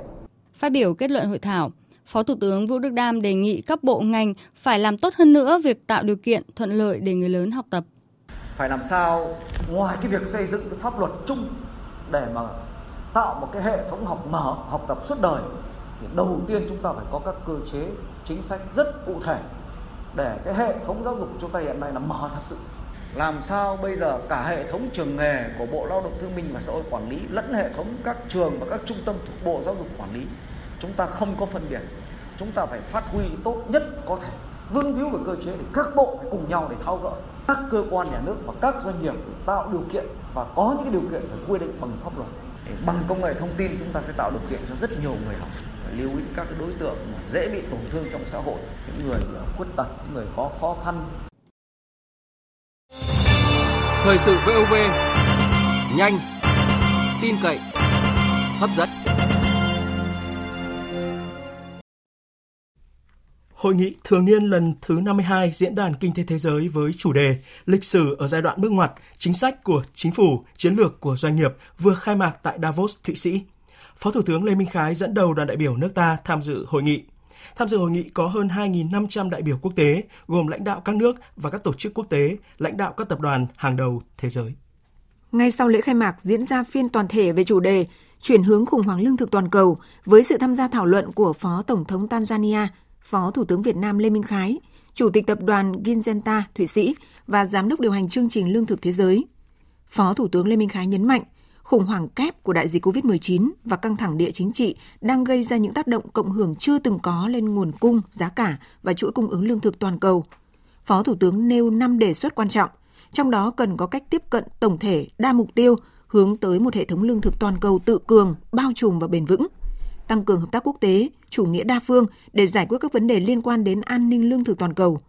Phát biểu kết luận hội thảo, Phó Thủ tướng Vũ Đức Đam đề nghị các bộ ngành phải làm tốt hơn nữa việc tạo điều kiện thuận lợi để người lớn học tập. Phải làm sao ngoài cái việc xây dựng cái pháp luật chung để mà tạo một cái hệ thống học mở, học tập suốt đời thì đầu tiên chúng ta phải có các cơ chế chính sách rất cụ thể để cái hệ thống giáo dục chúng ta hiện nay là mở thật sự làm sao bây giờ cả hệ thống trường nghề của Bộ Lao động Thương binh và Xã hội quản lý lẫn hệ thống các trường và các trung tâm thuộc Bộ Giáo dục quản lý chúng ta không có phân biệt. Chúng ta phải phát huy tốt nhất có thể. Vương víu về cơ chế để các bộ phải cùng nhau để thao gỡ. Các cơ quan nhà nước và các doanh nghiệp tạo điều kiện và có những điều kiện phải quy định bằng pháp luật. Bằng công nghệ thông tin chúng ta sẽ tạo điều kiện cho rất nhiều người học lưu ý các cái đối tượng dễ bị tổn thương trong xã hội, những người khuyết tật, những người có khó khăn. Thời sự VOV nhanh, tin cậy, hấp dẫn. Hội nghị thường niên lần thứ 52 Diễn đàn Kinh tế Thế giới với chủ đề Lịch sử ở giai đoạn bước ngoặt, chính sách của chính phủ, chiến lược của doanh nghiệp vừa khai mạc tại Davos, Thụy Sĩ. Phó Thủ tướng Lê Minh Khái dẫn đầu đoàn đại biểu nước ta tham dự hội nghị. Tham dự hội nghị có hơn 2.500 đại biểu quốc tế, gồm lãnh đạo các nước và các tổ chức quốc tế, lãnh đạo các tập đoàn hàng đầu thế giới. Ngay sau lễ khai mạc diễn ra phiên toàn thể về chủ đề chuyển hướng khủng hoảng lương thực toàn cầu với sự tham gia thảo luận của Phó Tổng thống Tanzania Phó Thủ tướng Việt Nam Lê Minh Khái, Chủ tịch Tập đoàn Ginzenta Thụy Sĩ và Giám đốc điều hành chương trình Lương thực Thế giới. Phó Thủ tướng Lê Minh Khái nhấn mạnh, khủng hoảng kép của đại dịch COVID-19 và căng thẳng địa chính trị đang gây ra những tác động cộng hưởng chưa từng có lên nguồn cung, giá cả và chuỗi cung ứng lương thực toàn cầu. Phó Thủ tướng nêu 5 đề xuất quan trọng, trong đó cần có cách tiếp cận tổng thể, đa mục tiêu, hướng tới một hệ thống lương thực toàn cầu tự cường, bao trùm và bền vững – tăng cường hợp tác quốc tế, chủ nghĩa đa phương để giải quyết các vấn đề liên quan đến an ninh lương thực toàn cầu.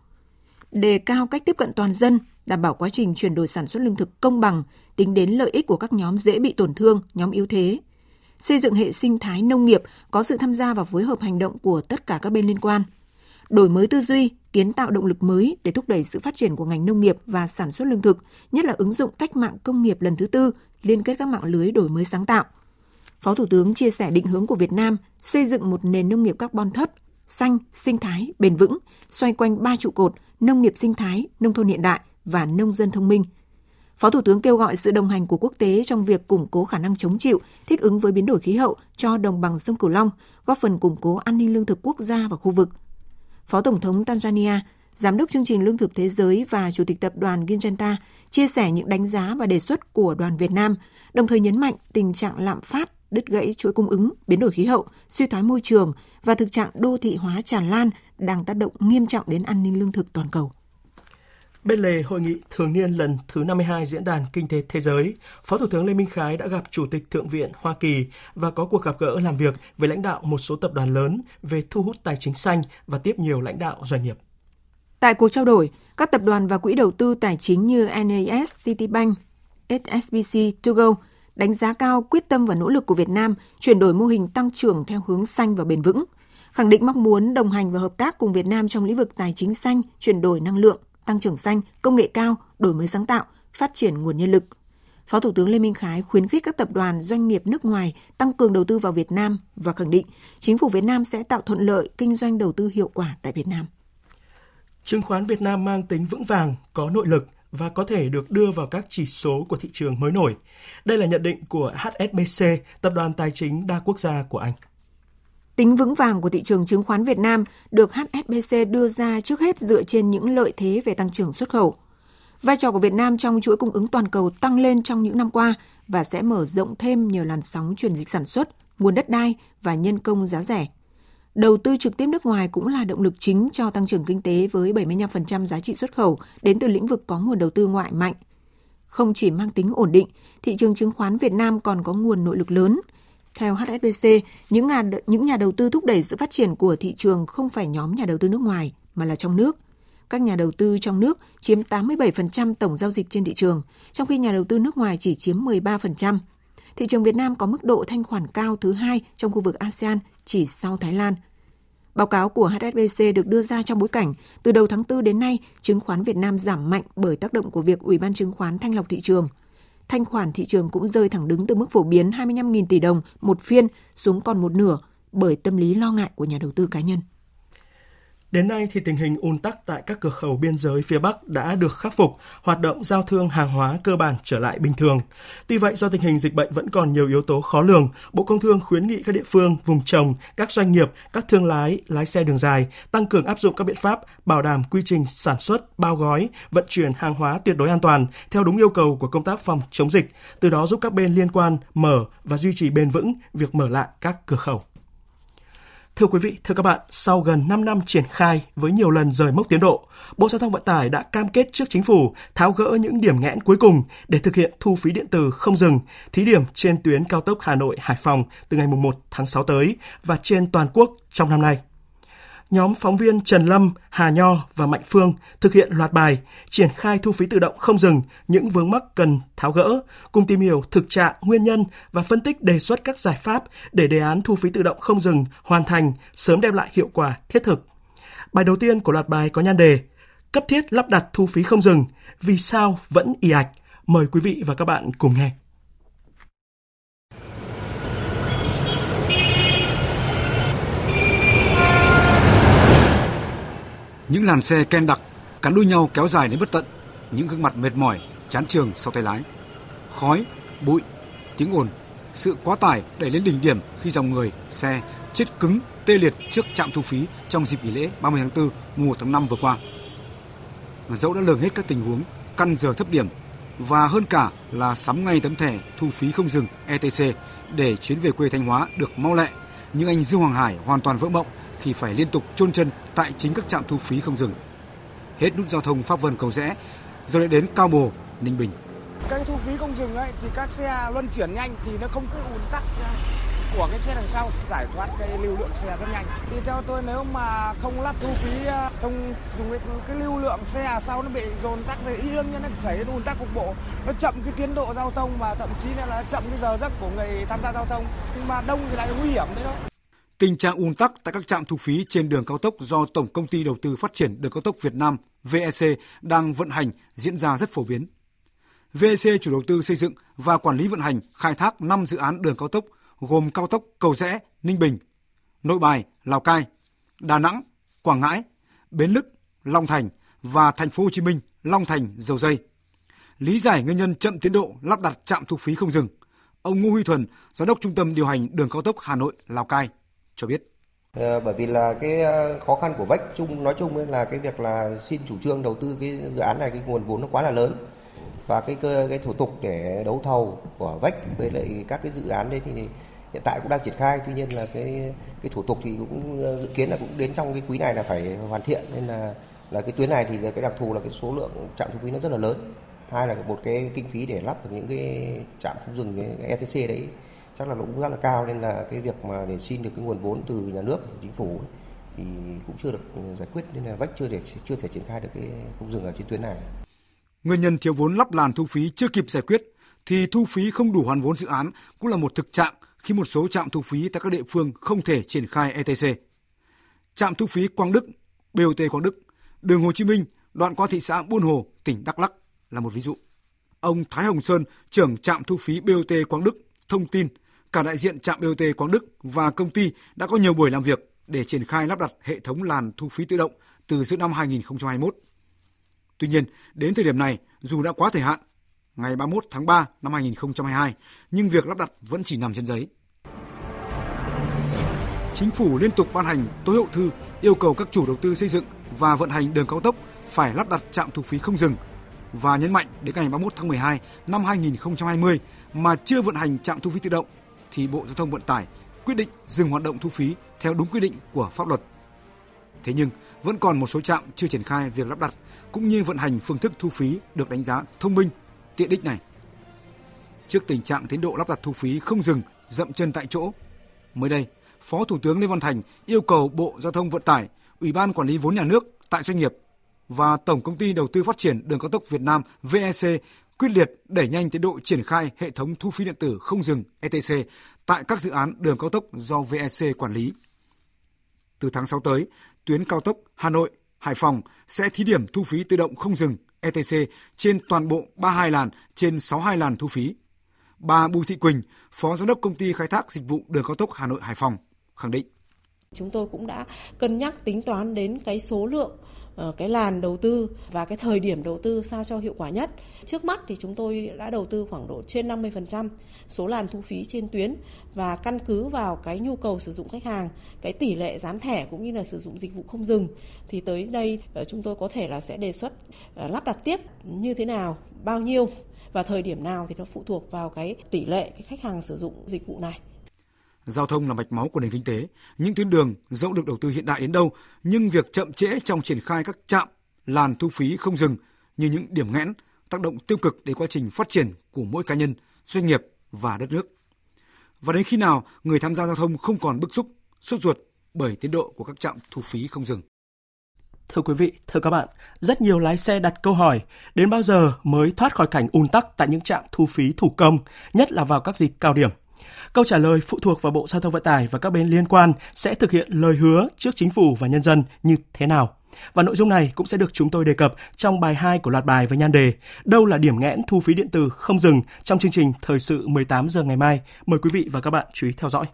Đề cao cách tiếp cận toàn dân, đảm bảo quá trình chuyển đổi sản xuất lương thực công bằng, tính đến lợi ích của các nhóm dễ bị tổn thương, nhóm yếu thế. Xây dựng hệ sinh thái nông nghiệp có sự tham gia và phối hợp hành động của tất cả các bên liên quan. Đổi mới tư duy, kiến tạo động lực mới để thúc đẩy sự phát triển của ngành nông nghiệp và sản xuất lương thực, nhất là ứng dụng cách mạng công nghiệp lần thứ tư, liên kết các mạng lưới đổi mới sáng tạo – Phó Thủ tướng chia sẻ định hướng của Việt Nam xây dựng một nền nông nghiệp carbon thấp, xanh, sinh thái, bền vững, xoay quanh ba trụ cột nông nghiệp sinh thái, nông thôn hiện đại và nông dân thông minh. Phó Thủ tướng kêu gọi sự đồng hành của quốc tế trong việc củng cố khả năng chống chịu, thích ứng với biến đổi khí hậu cho đồng bằng sông Cửu Long, góp phần củng cố an ninh lương thực quốc gia và khu vực. Phó Tổng thống Tanzania, Giám đốc chương trình Lương thực Thế giới và Chủ tịch Tập đoàn Ginjanta chia sẻ những đánh giá và đề xuất của đoàn Việt Nam, đồng thời nhấn mạnh tình trạng lạm phát đứt gãy chuỗi cung ứng, biến đổi khí hậu, suy thoái môi trường và thực trạng đô thị hóa tràn lan đang tác động nghiêm trọng đến an ninh lương thực toàn cầu. Bên lề hội nghị thường niên lần thứ 52 Diễn đàn Kinh tế Thế giới, Phó Thủ tướng Lê Minh Khái đã gặp Chủ tịch Thượng viện Hoa Kỳ và có cuộc gặp gỡ làm việc với lãnh đạo một số tập đoàn lớn về thu hút tài chính xanh và tiếp nhiều lãnh đạo doanh nghiệp. Tại cuộc trao đổi, các tập đoàn và quỹ đầu tư tài chính như NAS, Citibank, HSBC, Togo đánh giá cao quyết tâm và nỗ lực của Việt Nam chuyển đổi mô hình tăng trưởng theo hướng xanh và bền vững, khẳng định mong muốn đồng hành và hợp tác cùng Việt Nam trong lĩnh vực tài chính xanh, chuyển đổi năng lượng, tăng trưởng xanh, công nghệ cao, đổi mới sáng tạo, phát triển nguồn nhân lực. Phó Thủ tướng Lê Minh Khái khuyến khích các tập đoàn doanh nghiệp nước ngoài tăng cường đầu tư vào Việt Nam và khẳng định chính phủ Việt Nam sẽ tạo thuận lợi kinh doanh đầu tư hiệu quả tại Việt Nam. Chứng khoán Việt Nam mang tính vững vàng, có nội lực, và có thể được đưa vào các chỉ số của thị trường mới nổi. Đây là nhận định của HSBC, tập đoàn tài chính đa quốc gia của Anh. Tính vững vàng của thị trường chứng khoán Việt Nam được HSBC đưa ra trước hết dựa trên những lợi thế về tăng trưởng xuất khẩu. Vai trò của Việt Nam trong chuỗi cung ứng toàn cầu tăng lên trong những năm qua và sẽ mở rộng thêm nhờ làn sóng chuyển dịch sản xuất, nguồn đất đai và nhân công giá rẻ đầu tư trực tiếp nước ngoài cũng là động lực chính cho tăng trưởng kinh tế với 75% giá trị xuất khẩu đến từ lĩnh vực có nguồn đầu tư ngoại mạnh. Không chỉ mang tính ổn định, thị trường chứng khoán Việt Nam còn có nguồn nội lực lớn. Theo HSBC, những nhà, những nhà đầu tư thúc đẩy sự phát triển của thị trường không phải nhóm nhà đầu tư nước ngoài mà là trong nước. Các nhà đầu tư trong nước chiếm 87% tổng giao dịch trên thị trường, trong khi nhà đầu tư nước ngoài chỉ chiếm 13%. Thị trường Việt Nam có mức độ thanh khoản cao thứ hai trong khu vực ASEAN chỉ sau Thái Lan. Báo cáo của HSBC được đưa ra trong bối cảnh từ đầu tháng 4 đến nay, chứng khoán Việt Nam giảm mạnh bởi tác động của việc Ủy ban chứng khoán thanh lọc thị trường. Thanh khoản thị trường cũng rơi thẳng đứng từ mức phổ biến 25.000 tỷ đồng một phiên xuống còn một nửa bởi tâm lý lo ngại của nhà đầu tư cá nhân. Đến nay thì tình hình ùn tắc tại các cửa khẩu biên giới phía Bắc đã được khắc phục, hoạt động giao thương hàng hóa cơ bản trở lại bình thường. Tuy vậy do tình hình dịch bệnh vẫn còn nhiều yếu tố khó lường, Bộ Công Thương khuyến nghị các địa phương, vùng trồng, các doanh nghiệp, các thương lái, lái xe đường dài tăng cường áp dụng các biện pháp bảo đảm quy trình sản xuất, bao gói, vận chuyển hàng hóa tuyệt đối an toàn theo đúng yêu cầu của công tác phòng chống dịch, từ đó giúp các bên liên quan mở và duy trì bền vững việc mở lại các cửa khẩu. Thưa quý vị, thưa các bạn, sau gần 5 năm triển khai với nhiều lần rời mốc tiến độ, Bộ Giao thông Vận tải đã cam kết trước chính phủ tháo gỡ những điểm nghẽn cuối cùng để thực hiện thu phí điện tử không dừng, thí điểm trên tuyến cao tốc Hà Nội Hải Phòng từ ngày 1 tháng 6 tới và trên toàn quốc trong năm nay nhóm phóng viên Trần Lâm, Hà Nho và Mạnh Phương thực hiện loạt bài triển khai thu phí tự động không dừng, những vướng mắc cần tháo gỡ, cùng tìm hiểu thực trạng, nguyên nhân và phân tích đề xuất các giải pháp để đề án thu phí tự động không dừng hoàn thành, sớm đem lại hiệu quả thiết thực. Bài đầu tiên của loạt bài có nhan đề Cấp thiết lắp đặt thu phí không dừng, vì sao vẫn ì ạch? Mời quý vị và các bạn cùng nghe. Những làn xe ken đặc cắn đuôi nhau kéo dài đến bất tận, những gương mặt mệt mỏi, chán trường sau tay lái. Khói, bụi, tiếng ồn, sự quá tải đẩy lên đỉnh điểm khi dòng người, xe chết cứng tê liệt trước trạm thu phí trong dịp nghỉ lễ 30 tháng 4, mùa tháng 5 vừa qua. Dẫu đã lường hết các tình huống, căn giờ thấp điểm và hơn cả là sắm ngay tấm thẻ thu phí không dừng ETC để chuyến về quê Thanh Hóa được mau lẹ, nhưng anh Dương Hoàng Hải hoàn toàn vỡ mộng thì phải liên tục chôn chân tại chính các trạm thu phí không dừng. Hết nút giao thông Pháp Vân Cầu Rẽ, rồi lại đến Cao Bồ, Ninh Bình. Các thu phí không dừng ấy thì các xe luân chuyển nhanh thì nó không cứ ùn tắc ờ, của cái xe đằng sau giải thoát cái lưu lượng xe rất nhanh. Thì theo tôi nếu mà không lắp thu phí ờ, không dùng cái, cái lưu lượng xe sau nó bị dồn tắc thì đương nhiên nó xảy đến ùn tắc cục bộ, nó chậm cái tiến độ giao thông và thậm chí là chậm cái giờ giấc của người tham gia giao thông. Nhưng mà đông thì lại nguy hiểm đấy đó. Tình trạng ùn tắc tại các trạm thu phí trên đường cao tốc do Tổng công ty Đầu tư Phát triển Đường cao tốc Việt Nam VEC đang vận hành diễn ra rất phổ biến. VEC chủ đầu tư xây dựng và quản lý vận hành khai thác 5 dự án đường cao tốc gồm cao tốc Cầu Rẽ, Ninh Bình, Nội Bài, Lào Cai, Đà Nẵng, Quảng Ngãi, Bến Lức, Long Thành và Thành phố Hồ Chí Minh, Long Thành, Dầu Dây. Lý giải nguyên nhân chậm tiến độ lắp đặt trạm thu phí không dừng. Ông Ngô Huy Thuần, giám đốc trung tâm điều hành đường cao tốc Hà Nội Lào Cai cho biết. Ờ, bởi vì là cái ờ, khó khăn của vách chung, nói chung là cái việc là xin chủ trương đầu tư cái dự án này, cái nguồn vốn nó quá là lớn. Và cái cơ, cái thủ tục để đấu thầu của vách với lại các cái dự án đấy thì hiện tại cũng đang triển khai. Tuy nhiên là cái cái thủ tục thì cũng ờ, dự kiến là cũng đến trong cái quý này là phải hoàn thiện. Nên là là cái tuyến này thì cái đặc thù là cái số lượng trạm thu phí nó rất là lớn. Hai là một cái kinh phí để lắp được những cái trạm không dừng, cái ETC đấy chắc là nó cũng rất là cao nên là cái việc mà để xin được cái nguồn vốn từ nhà nước chính phủ thì cũng chưa được giải quyết nên là vách chưa để chưa thể triển khai được cái khung rừng ở trên tuyến này. Nguyên nhân thiếu vốn lắp làn thu phí chưa kịp giải quyết thì thu phí không đủ hoàn vốn dự án cũng là một thực trạng khi một số trạm thu phí tại các địa phương không thể triển khai ETC. Trạm thu phí Quang Đức, BOT Quang Đức, đường Hồ Chí Minh, đoạn qua thị xã Buôn Hồ, tỉnh Đắk Lắk là một ví dụ. Ông Thái Hồng Sơn, trưởng trạm thu phí BOT Quang Đức, thông tin cả đại diện trạm BOT Quang Đức và công ty đã có nhiều buổi làm việc để triển khai lắp đặt hệ thống làn thu phí tự động từ giữa năm 2021. Tuy nhiên, đến thời điểm này, dù đã quá thời hạn, ngày 31 tháng 3 năm 2022, nhưng việc lắp đặt vẫn chỉ nằm trên giấy. Chính phủ liên tục ban hành tối hậu thư yêu cầu các chủ đầu tư xây dựng và vận hành đường cao tốc phải lắp đặt trạm thu phí không dừng và nhấn mạnh đến ngày 31 tháng 12 năm 2020 mà chưa vận hành trạm thu phí tự động thì Bộ Giao thông Vận tải quyết định dừng hoạt động thu phí theo đúng quy định của pháp luật. Thế nhưng vẫn còn một số trạm chưa triển khai việc lắp đặt cũng như vận hành phương thức thu phí được đánh giá thông minh, tiện ích này. Trước tình trạng tiến độ lắp đặt thu phí không dừng, dậm chân tại chỗ, mới đây, Phó Thủ tướng Lê Văn Thành yêu cầu Bộ Giao thông Vận tải, Ủy ban Quản lý vốn nhà nước tại doanh nghiệp và Tổng công ty Đầu tư Phát triển Đường cao tốc Việt Nam VEC quyết liệt đẩy nhanh tiến độ triển khai hệ thống thu phí điện tử không dừng ETC tại các dự án đường cao tốc do VEC quản lý. Từ tháng 6 tới, tuyến cao tốc Hà Nội, Hải Phòng sẽ thí điểm thu phí tự động không dừng ETC trên toàn bộ 32 làn trên 62 làn thu phí. Bà Bùi Thị Quỳnh, Phó Giám đốc Công ty Khai thác Dịch vụ Đường cao tốc Hà Nội Hải Phòng, khẳng định. Chúng tôi cũng đã cân nhắc tính toán đến cái số lượng Ờ, cái làn đầu tư và cái thời điểm đầu tư sao cho hiệu quả nhất. Trước mắt thì chúng tôi đã đầu tư khoảng độ trên 50% số làn thu phí trên tuyến và căn cứ vào cái nhu cầu sử dụng khách hàng, cái tỷ lệ dán thẻ cũng như là sử dụng dịch vụ không dừng thì tới đây ờ, chúng tôi có thể là sẽ đề xuất ờ, lắp đặt tiếp như thế nào, bao nhiêu và thời điểm nào thì nó phụ thuộc vào cái tỷ lệ cái khách hàng sử dụng dịch vụ này. Giao thông là mạch máu của nền kinh tế. Những tuyến đường dẫu được đầu tư hiện đại đến đâu, nhưng việc chậm trễ trong triển khai các trạm, làn thu phí không dừng như những điểm nghẽn tác động tiêu cực đến quá trình phát triển của mỗi cá nhân, doanh nghiệp và đất nước. Và đến khi nào người tham gia giao thông không còn bức xúc, sốt ruột bởi tiến độ của các trạm thu phí không dừng? Thưa quý vị, thưa các bạn, rất nhiều lái xe đặt câu hỏi đến bao giờ mới thoát khỏi cảnh ùn tắc tại những trạm thu phí thủ công, nhất là vào các dịp cao điểm. Câu trả lời phụ thuộc vào Bộ Giao thông Vận tải và các bên liên quan sẽ thực hiện lời hứa trước chính phủ và nhân dân như thế nào. Và nội dung này cũng sẽ được chúng tôi đề cập trong bài 2 của loạt bài với nhan đề Đâu là điểm nghẽn thu phí điện tử không dừng trong chương trình Thời sự 18 giờ ngày mai. Mời quý vị và các bạn chú ý theo dõi.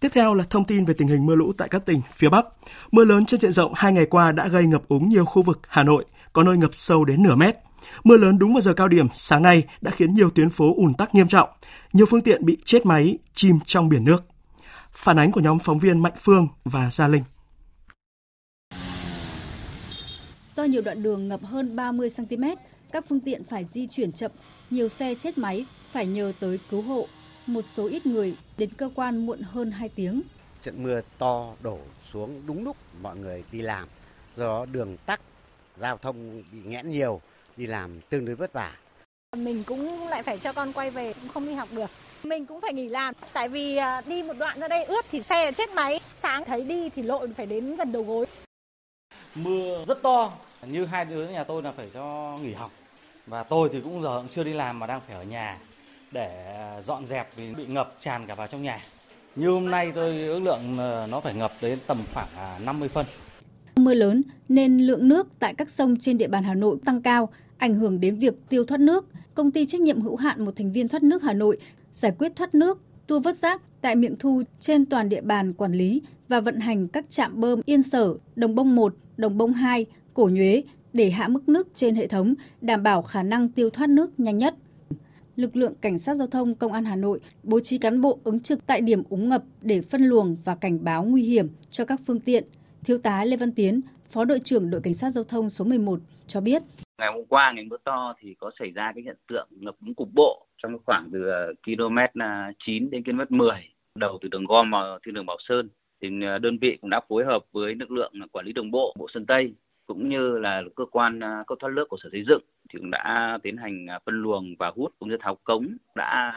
Tiếp theo là thông tin về tình hình mưa lũ tại các tỉnh phía Bắc. Mưa lớn trên diện rộng hai ngày qua đã gây ngập úng nhiều khu vực Hà Nội, có nơi ngập sâu đến nửa mét. Mưa lớn đúng vào giờ cao điểm sáng nay đã khiến nhiều tuyến phố ùn tắc nghiêm trọng, nhiều phương tiện bị chết máy, chìm trong biển nước. Phản ánh của nhóm phóng viên Mạnh Phương và Gia Linh. Do nhiều đoạn đường ngập hơn 30 cm, các phương tiện phải di chuyển chậm, nhiều xe chết máy phải nhờ tới cứu hộ. Một số ít người đến cơ quan muộn hơn 2 tiếng. Trận mưa to đổ xuống đúng lúc mọi người đi làm, do đó đường tắc, giao thông bị nghẽn nhiều, đi làm tương đối vất vả. Mình cũng lại phải cho con quay về, cũng không đi học được. Mình cũng phải nghỉ làm, tại vì à, đi một đoạn ra đây ướt thì xe chết máy. Sáng thấy đi thì lội phải đến gần đầu gối. Mưa rất to, như hai đứa nhà tôi là phải cho nghỉ học. Và tôi thì cũng giờ cũng chưa đi làm mà đang phải ở nhà để dọn dẹp vì bị ngập tràn cả vào trong nhà. Như hôm nay tôi ước lượng nó phải ngập đến tầm khoảng 50 à, phân. Mưa lớn nên lượng nước tại các sông trên địa bàn Hà Nội tăng cao, ảnh hưởng đến việc tiêu thoát nước. Công ty trách nhiệm hữu hạn một thành viên thoát nước Hà Nội giải quyết thoát nước, tua vớt rác tại miệng thu trên toàn địa bàn quản lý và vận hành các trạm bơm Yên Sở, Đồng Bông 1, Đồng Bông 2, Cổ Nhuế để hạ mức nước trên hệ thống, đảm bảo khả năng tiêu thoát nước nhanh nhất lực lượng cảnh sát giao thông công an Hà Nội bố trí cán bộ ứng trực tại điểm úng ngập để phân luồng và cảnh báo nguy hiểm cho các phương tiện. Thiếu tá Lê Văn Tiến, Phó đội trưởng đội cảnh sát giao thông số 11 cho biết. Ngày hôm qua ngày mưa to thì có xảy ra cái hiện tượng ngập úng cục bộ trong khoảng từ ờ, km ờ, 9 đến km 10 đầu từ đường gom vào thiên đường Bảo Sơn thì ờ, đơn vị cũng đã phối hợp với lực lượng quản lý đường bộ bộ Sơn Tây cũng như là cơ quan cấp thoát nước của sở xây dựng thì cũng đã tiến hành phân luồng và hút cũng như tháo cống đã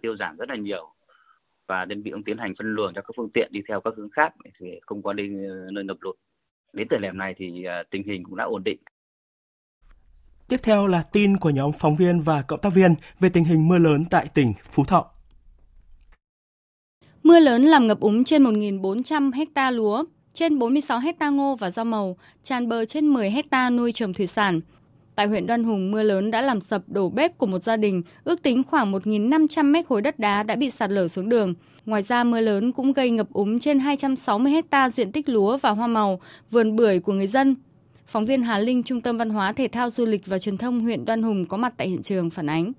tiêu giảm rất là nhiều và đơn vị cũng tiến hành phân luồng cho các phương tiện đi theo các hướng khác để không qua đi nơi ngập lụt. Đến thời điểm này thì tình hình cũng đã ổn định. Tiếp theo là tin của nhóm phóng viên và cộng tác viên về tình hình mưa lớn tại tỉnh Phú Thọ. Mưa lớn làm ngập úng trên 1.400 hecta lúa, trên 46 hecta ngô và rau màu, tràn bờ trên 10 hecta nuôi trồng thủy sản. Tại huyện Đoan Hùng, mưa lớn đã làm sập đổ bếp của một gia đình, ước tính khoảng 1.500 mét khối đất đá đã bị sạt lở xuống đường. Ngoài ra, mưa lớn cũng gây ngập úng trên 260 hecta diện tích lúa và hoa màu, vườn bưởi của người dân. Phóng viên Hà Linh, Trung tâm Văn hóa Thể thao Du lịch và Truyền thông huyện Đoan Hùng có mặt tại hiện trường phản ánh.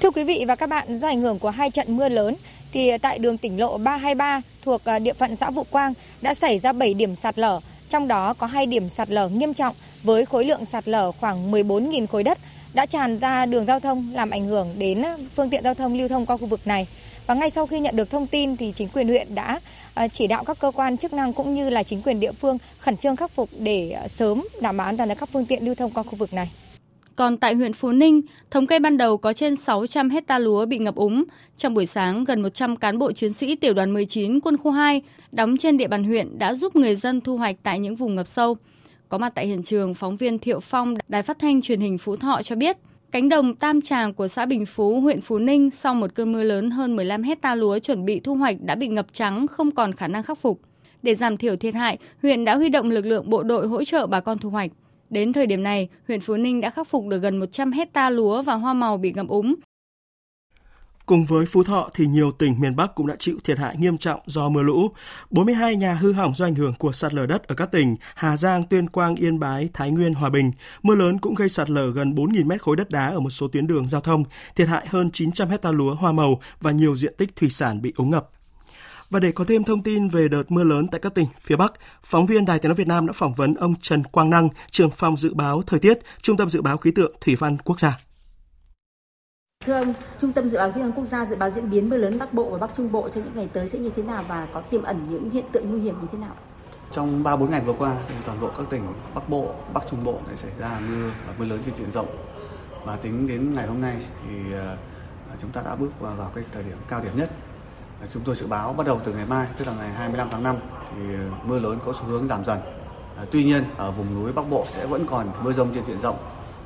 Thưa quý vị và các bạn, do ảnh hưởng của hai trận mưa lớn, thì tại đường tỉnh lộ 323 thuộc à, địa phận xã Vũ Quang đã xảy ra 7 điểm sạt lở, trong đó có hai điểm sạt lở nghiêm trọng với khối lượng sạt lở khoảng 14.000 khối đất đã tràn ra đường giao thông làm ảnh hưởng đến à, phương tiện giao thông lưu thông qua khu vực này. Và ngay sau khi nhận được thông tin thì chính quyền huyện đã Ờ, chỉ đạo các cơ quan chức năng cũng như là chính quyền địa phương khẩn trương khắc phục để ờ, sớm đảm bảo an toàn cho các phương tiện lưu thông qua khu vực này. Còn tại huyện Phú Ninh, thống kê ban đầu có trên 600 hecta lúa bị ngập úng. Trong buổi sáng, gần 100 cán bộ chiến sĩ tiểu đoàn 19 quân khu 2 đóng trên địa bàn huyện đã giúp người dân thu hoạch tại những vùng ngập sâu. Có mặt tại hiện trường, phóng viên Thiệu Phong, Đài Phát thanh Truyền hình Phú Thọ cho biết, cánh đồng Tam Tràng của xã Bình Phú, huyện Phú Ninh sau một cơn mưa lớn hơn 15 hecta lúa chuẩn bị thu hoạch đã bị ngập trắng, không còn khả năng khắc phục. Để giảm thiểu thiệt hại, huyện đã huy động lực lượng bộ đội hỗ trợ bà con thu hoạch. Đến thời điểm này, huyện Phú Ninh đã khắc phục được gần 100 hecta lúa và hoa màu bị ngập úng. Cùng với Phú Thọ thì nhiều tỉnh miền Bắc cũng đã chịu thiệt hại nghiêm trọng do mưa lũ. 42 nhà hư hỏng do ảnh hưởng của sạt lở đất ở các tỉnh Hà Giang, Tuyên Quang, Yên Bái, Thái Nguyên, Hòa Bình. Mưa lớn cũng gây sạt lở gần 4.000 mét khối đất đá ở một số tuyến đường giao thông, thiệt hại hơn 900 hecta lúa hoa màu và nhiều diện tích thủy sản bị úng ngập. Và để có thêm thông tin về đợt mưa lớn tại các tỉnh phía Bắc, phóng viên Đài Tiếng nói Việt Nam đã phỏng vấn ông Trần Quang Năng, trưởng phòng dự báo thời tiết, Trung tâm dự báo khí tượng thủy văn quốc gia. Thưa ông, Trung tâm Dự báo Khí tượng Quốc gia dự báo diễn biến mưa lớn Bắc Bộ và Bắc Trung Bộ trong những ngày tới sẽ như thế nào và có tiềm ẩn những hiện tượng nguy hiểm như thế nào? Trong 3-4 ngày vừa qua, thì toàn bộ các tỉnh Bắc Bộ, Bắc Trung Bộ đã xảy ra mưa và mưa lớn trên diện rộng. Và tính đến ngày hôm nay thì à, chúng ta đã bước vào, vào cái thời điểm cao điểm nhất. À, chúng tôi dự báo bắt đầu từ ngày mai, tức là ngày 25 tháng 5, thì à, mưa lớn có xu hướng giảm dần. Tuy nhiên, ở vùng núi Bắc Bộ sẽ vẫn còn mưa rông trên diện rộng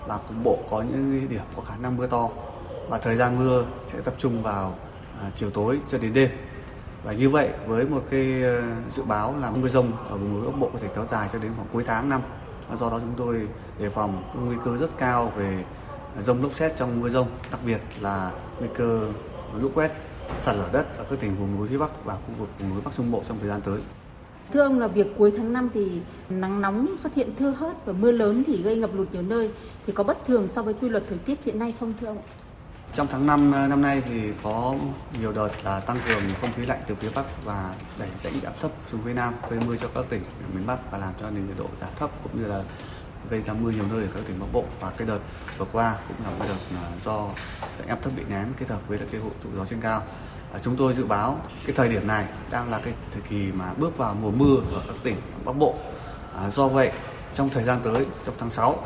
và cục bộ có những điểm có khả năng mưa to và thời gian mưa sẽ tập trung vào à, chiều tối cho đến đêm và như vậy với một cái ờ, dự báo là mưa rông ở vùng núi Bắc Bộ có thể kéo dài cho đến khoảng cuối tháng năm à, do đó chúng tôi đề phòng nguy cơ rất cao về à, rông lốc xét trong mưa rông đặc biệt là nguy cơ lũ quét sạt lở đất ở các tỉnh vùng núi phía Bắc và khu vực vùng núi Bắc Trung Bộ trong thời gian tới. Thưa ông là việc cuối tháng 5 thì nắng nóng xuất hiện thưa hớt và mưa lớn thì gây ngập lụt nhiều nơi thì có bất thường so với quy luật thời tiết hiện nay không thưa ông? Trong tháng 5 ờ, năm nay thì có nhiều đợt là tăng cường không khí lạnh từ phía Bắc và đẩy rãnh áp thấp xuống phía Nam gây mưa cho các tỉnh ở miền Bắc và làm cho nền nhiệt độ giảm thấp cũng như là gây ra mưa nhiều nơi ở các tỉnh Bắc Bộ và cái đợt vừa qua cũng là một đợt là do rãnh áp thấp bị nén kết hợp với cái hội tụ gió trên cao. À, chúng tôi dự báo cái thời điểm này đang là cái thời kỳ mà bước vào mùa mưa ở các tỉnh Bắc Bộ. À, do vậy trong thời gian tới trong tháng 6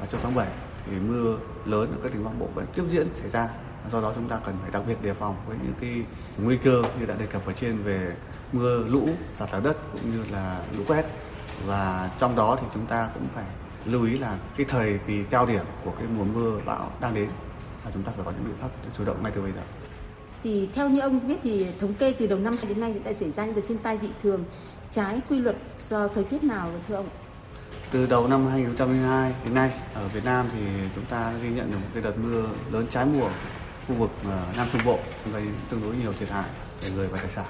và trong tháng 7 thì mưa lớn ở các tỉnh Bắc Bộ vẫn tiếp diễn xảy ra. Do đó chúng ta cần phải đặc biệt đề phòng với những cái nguy cơ như đã đề cập ở trên về mưa lũ, sạt lở đất cũng như là lũ quét. Và trong đó thì chúng ta cũng phải lưu ý là cái thời kỳ cao điểm của cái mùa mưa bão đang đến và chúng ta phải có những biện pháp để chủ động ngay từ bây giờ. Thì theo như ông biết thì thống kê từ đầu năm đến nay thì đã xảy ra những đợt thiên tai dị thường trái quy luật do thời tiết nào thưa ông? Từ đầu năm 2022 đến nay ở Việt Nam thì chúng ta ghi nhận được một cái đợt mưa lớn trái mùa khu vực ờ, Nam Trung Bộ gây tương đối nhiều thiệt hại về người và tài sản.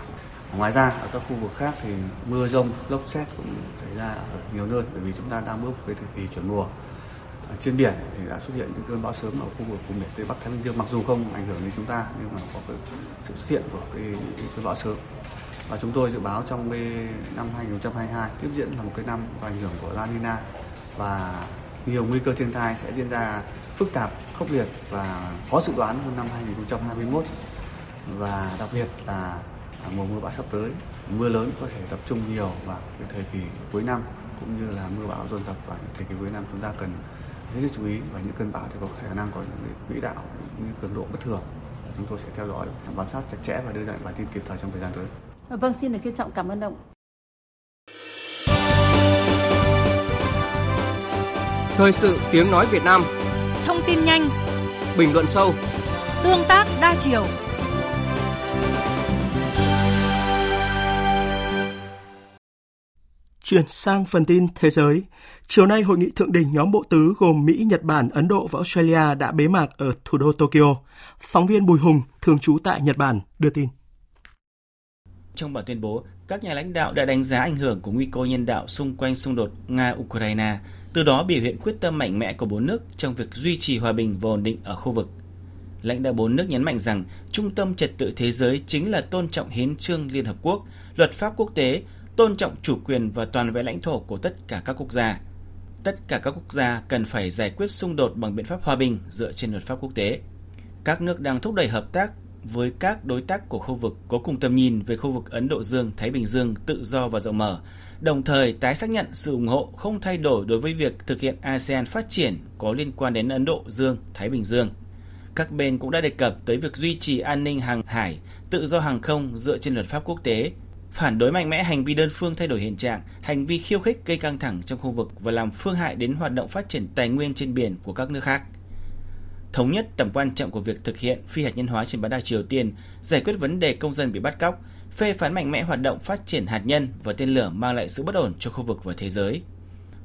Ngoài ra ở các khu vực khác thì mưa rông, lốc xét cũng xảy ra ở nhiều nơi bởi vì chúng ta đang bước về thời kỳ chuyển mùa. trên biển thì đã xuất hiện những cơn bão sớm ở khu vực vùng biển Tây Bắc Thái Bình Dương mặc dù không ảnh hưởng đến chúng ta nhưng mà có cái sự xuất hiện của cái, cái cơn bão sớm và chúng tôi dự báo trong năm 2022 tiếp diễn là một cái năm do ảnh hưởng của La Nina. Và nhiều nguy cơ thiên tai sẽ diễn ra phức tạp, khốc liệt và khó dự đoán hơn năm 2021 và đặc biệt là mùa mưa bão sắp tới mưa lớn có thể tập trung nhiều vào cái thời kỳ cuối năm cũng như là mưa bão dồn dập vào những thời kỳ cuối năm chúng ta cần hết sức chú ý. Và những cơn bão thì có khả năng có những quỹ đạo những cường độ bất thường. Chúng tôi sẽ theo dõi bám sát chặt chẽ và đưa ra bản tin kịp thời trong thời gian tới. Vâng, xin được trân trọng cảm ơn ông. Thời sự tiếng nói Việt Nam Thông tin nhanh Bình luận sâu Tương tác đa chiều Chuyển sang phần tin thế giới. Chiều nay, hội nghị thượng đỉnh nhóm bộ tứ gồm Mỹ, Nhật Bản, Ấn Độ và Australia đã bế mạc ở thủ đô Tokyo. Phóng viên Bùi Hùng, thường trú tại Nhật Bản, đưa tin. Trong bản tuyên bố, các nhà lãnh đạo đã đánh giá ảnh hưởng của nguy cơ nhân đạo xung quanh xung đột Nga-Ukraine, từ đó biểu hiện quyết tâm mạnh mẽ của bốn nước trong việc duy trì hòa bình và ổn định ở khu vực. Lãnh đạo bốn nước nhấn mạnh rằng trung tâm trật tự thế giới chính là tôn trọng hiến trương Liên Hợp Quốc, luật pháp quốc tế, tôn trọng chủ quyền và toàn vẹn lãnh thổ của tất cả các quốc gia. Tất cả các quốc gia cần phải giải quyết xung đột bằng biện pháp hòa bình dựa trên luật pháp quốc tế. Các nước đang thúc đẩy hợp tác với các đối tác của khu vực có cùng tầm nhìn về khu vực Ấn Độ Dương, Thái Bình Dương tự do và rộng mở, đồng thời tái xác nhận sự ủng hộ không thay đổi đối với việc thực hiện ASEAN phát triển có liên quan đến Ấn Độ Dương, Thái Bình Dương. Các bên cũng đã đề cập tới việc duy trì an ninh hàng hải, tự do hàng không dựa trên luật pháp quốc tế, phản đối mạnh mẽ hành vi đơn phương thay đổi hiện trạng, hành vi khiêu khích gây căng thẳng trong khu vực và làm phương hại đến hoạt động phát triển tài nguyên trên biển của các nước khác thống nhất tầm quan trọng của việc thực hiện phi hạt nhân hóa trên bán đảo Triều Tiên, giải quyết vấn đề công dân bị bắt cóc, phê phán mạnh mẽ hoạt động phát triển hạt nhân và tên lửa mang lại sự bất ổn cho khu vực và thế giới.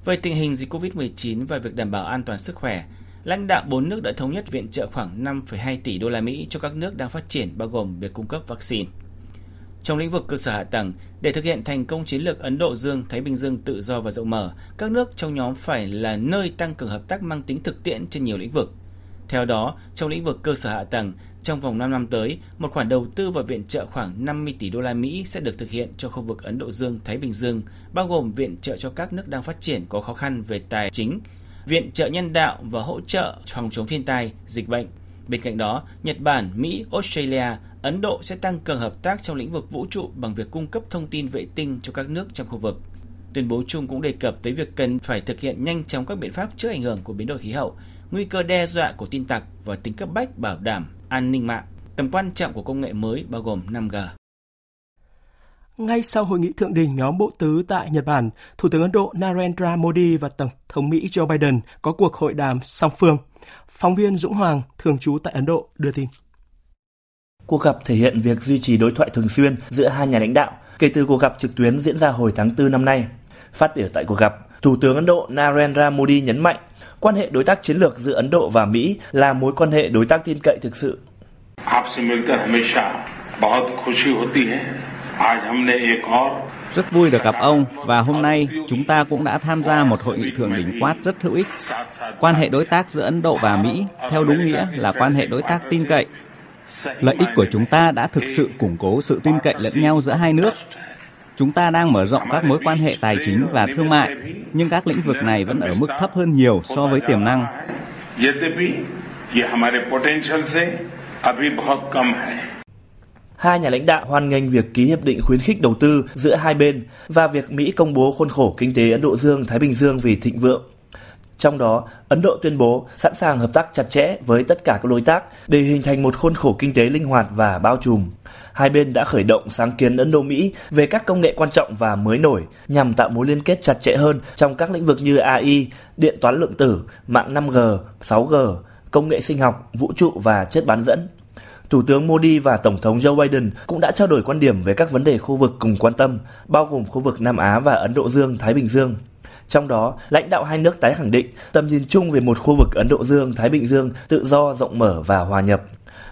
Về tình hình dịch COVID-19 và việc đảm bảo an toàn sức khỏe, lãnh đạo bốn nước đã thống nhất viện trợ khoảng 5,2 tỷ đô la Mỹ cho các nước đang phát triển bao gồm việc cung cấp vaccine. Trong lĩnh vực cơ sở hạ tầng, để thực hiện thành công chiến lược Ấn Độ Dương, Thái Bình Dương tự do và rộng mở, các nước trong nhóm phải là nơi tăng cường hợp tác mang tính thực tiễn trên nhiều lĩnh vực – theo đó, trong lĩnh vực cơ sở hạ tầng, trong vòng 5 năm tới, một khoản đầu tư và viện trợ khoảng 50 tỷ đô la Mỹ sẽ được thực hiện cho khu vực Ấn Độ Dương, Thái Bình Dương, bao gồm viện trợ cho các nước đang phát triển có khó khăn về tài chính, viện trợ nhân đạo và hỗ trợ phòng chống thiên tai, dịch bệnh, Bên cạnh đó, Nhật Bản, Mỹ, Australia, Ấn Độ sẽ tăng cường hợp tác trong lĩnh vực vũ trụ bằng việc cung cấp thông tin vệ tinh cho các nước trong khu vực. Tuyên bố chung cũng đề cập tới việc cần phải thực hiện nhanh chóng các biện pháp trước ảnh hưởng của biến đổi khí hậu, nguy cơ đe dọa của tin tặc và tính cấp bách bảo đảm an ninh mạng, tầm quan trọng của công nghệ mới bao gồm 5G. Ngay sau hội nghị thượng đỉnh nhóm bộ tứ tại Nhật Bản, Thủ tướng Ấn Độ Narendra Modi và Tổng thống Mỹ Joe Biden có cuộc hội đàm song phương. Phóng viên Dũng Hoàng, thường trú tại Ấn Độ, đưa tin. Cuộc gặp thể hiện việc duy trì đối thoại thường xuyên giữa hai nhà lãnh đạo kể từ cuộc gặp trực tuyến diễn ra hồi tháng 4 năm nay. Phát biểu tại cuộc gặp, Thủ tướng Ấn Độ Narendra Modi nhấn mạnh quan hệ đối tác chiến lược giữa Ấn Độ và Mỹ là mối quan hệ đối tác tin cậy thực sự. Rất vui được gặp ông và hôm nay chúng ta cũng đã tham gia một hội nghị thượng đỉnh quát rất hữu ích. Quan hệ đối tác giữa Ấn Độ và Mỹ theo đúng nghĩa là quan hệ đối tác tin cậy. Lợi ích của chúng ta đã thực sự củng cố sự tin cậy lẫn nhau giữa hai nước. Chúng ta đang mở rộng các mối quan hệ tài chính và thương mại, nhưng các lĩnh vực này vẫn ở mức thấp hơn nhiều so với tiềm năng. Hai nhà lãnh đạo hoan nghênh việc ký hiệp định khuyến khích đầu tư giữa hai bên và việc Mỹ công bố khuôn khổ kinh tế Ấn Độ Dương-Thái Bình Dương vì thịnh vượng. Trong đó, Ấn Độ tuyên bố sẵn sàng hợp tác chặt chẽ với tất cả các đối tác để hình thành một khuôn khổ kinh tế linh hoạt và bao trùm. Hai bên đã khởi động sáng kiến Ấn Độ-Mỹ về các công nghệ quan trọng và mới nổi nhằm tạo mối liên kết chặt chẽ hơn trong các lĩnh vực như AI, điện toán lượng tử, mạng 5G, 6G, công nghệ sinh học, vũ trụ và chất bán dẫn. Thủ tướng Modi và Tổng thống Joe Biden cũng đã trao đổi quan điểm về các vấn đề khu vực cùng quan tâm, bao gồm khu vực Nam Á và Ấn Độ Dương-Thái Bình Dương. Trong đó, lãnh đạo hai nước tái khẳng định tầm nhìn chung về một khu vực Ấn Độ Dương-Thái Bình Dương tự do, rộng mở và hòa nhập.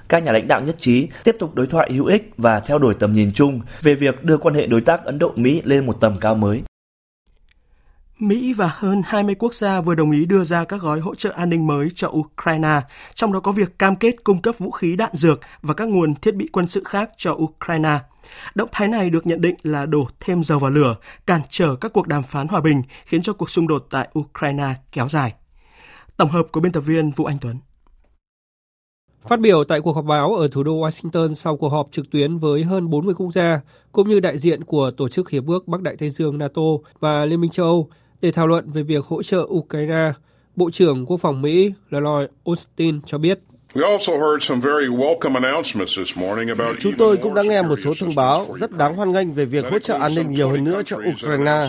Các nhà lãnh đạo nhất trí tiếp tục đối thoại hữu ích và theo đuổi tầm nhìn chung về việc đưa quan hệ đối tác Ấn Độ-Mỹ lên một tầm cao mới. Mỹ và hơn 20 quốc gia vừa đồng ý đưa ra các gói hỗ trợ an ninh mới cho Ukraine, trong đó có việc cam kết cung cấp vũ khí đạn dược và các nguồn thiết bị quân sự khác cho Ukraine. Động thái này được nhận định là đổ thêm dầu vào lửa, cản trở các cuộc đàm phán hòa bình, khiến cho cuộc xung đột tại Ukraine kéo dài. Tổng hợp của biên tập viên Vũ Anh Tuấn. Phát biểu tại cuộc họp báo ở thủ đô Washington sau cuộc họp trực tuyến với hơn 40 quốc gia, cũng như đại diện của Tổ chức Hiệp ước Bắc Đại Tây Dương NATO và Liên minh châu Âu để thảo luận về việc hỗ trợ Ukraine, Bộ trưởng Quốc phòng Mỹ Lloyd Austin cho biết Chúng tôi cũng đã nghe một số thông báo rất đáng hoan nghênh về việc hỗ trợ an ninh nhiều hơn nữa cho Ukraine.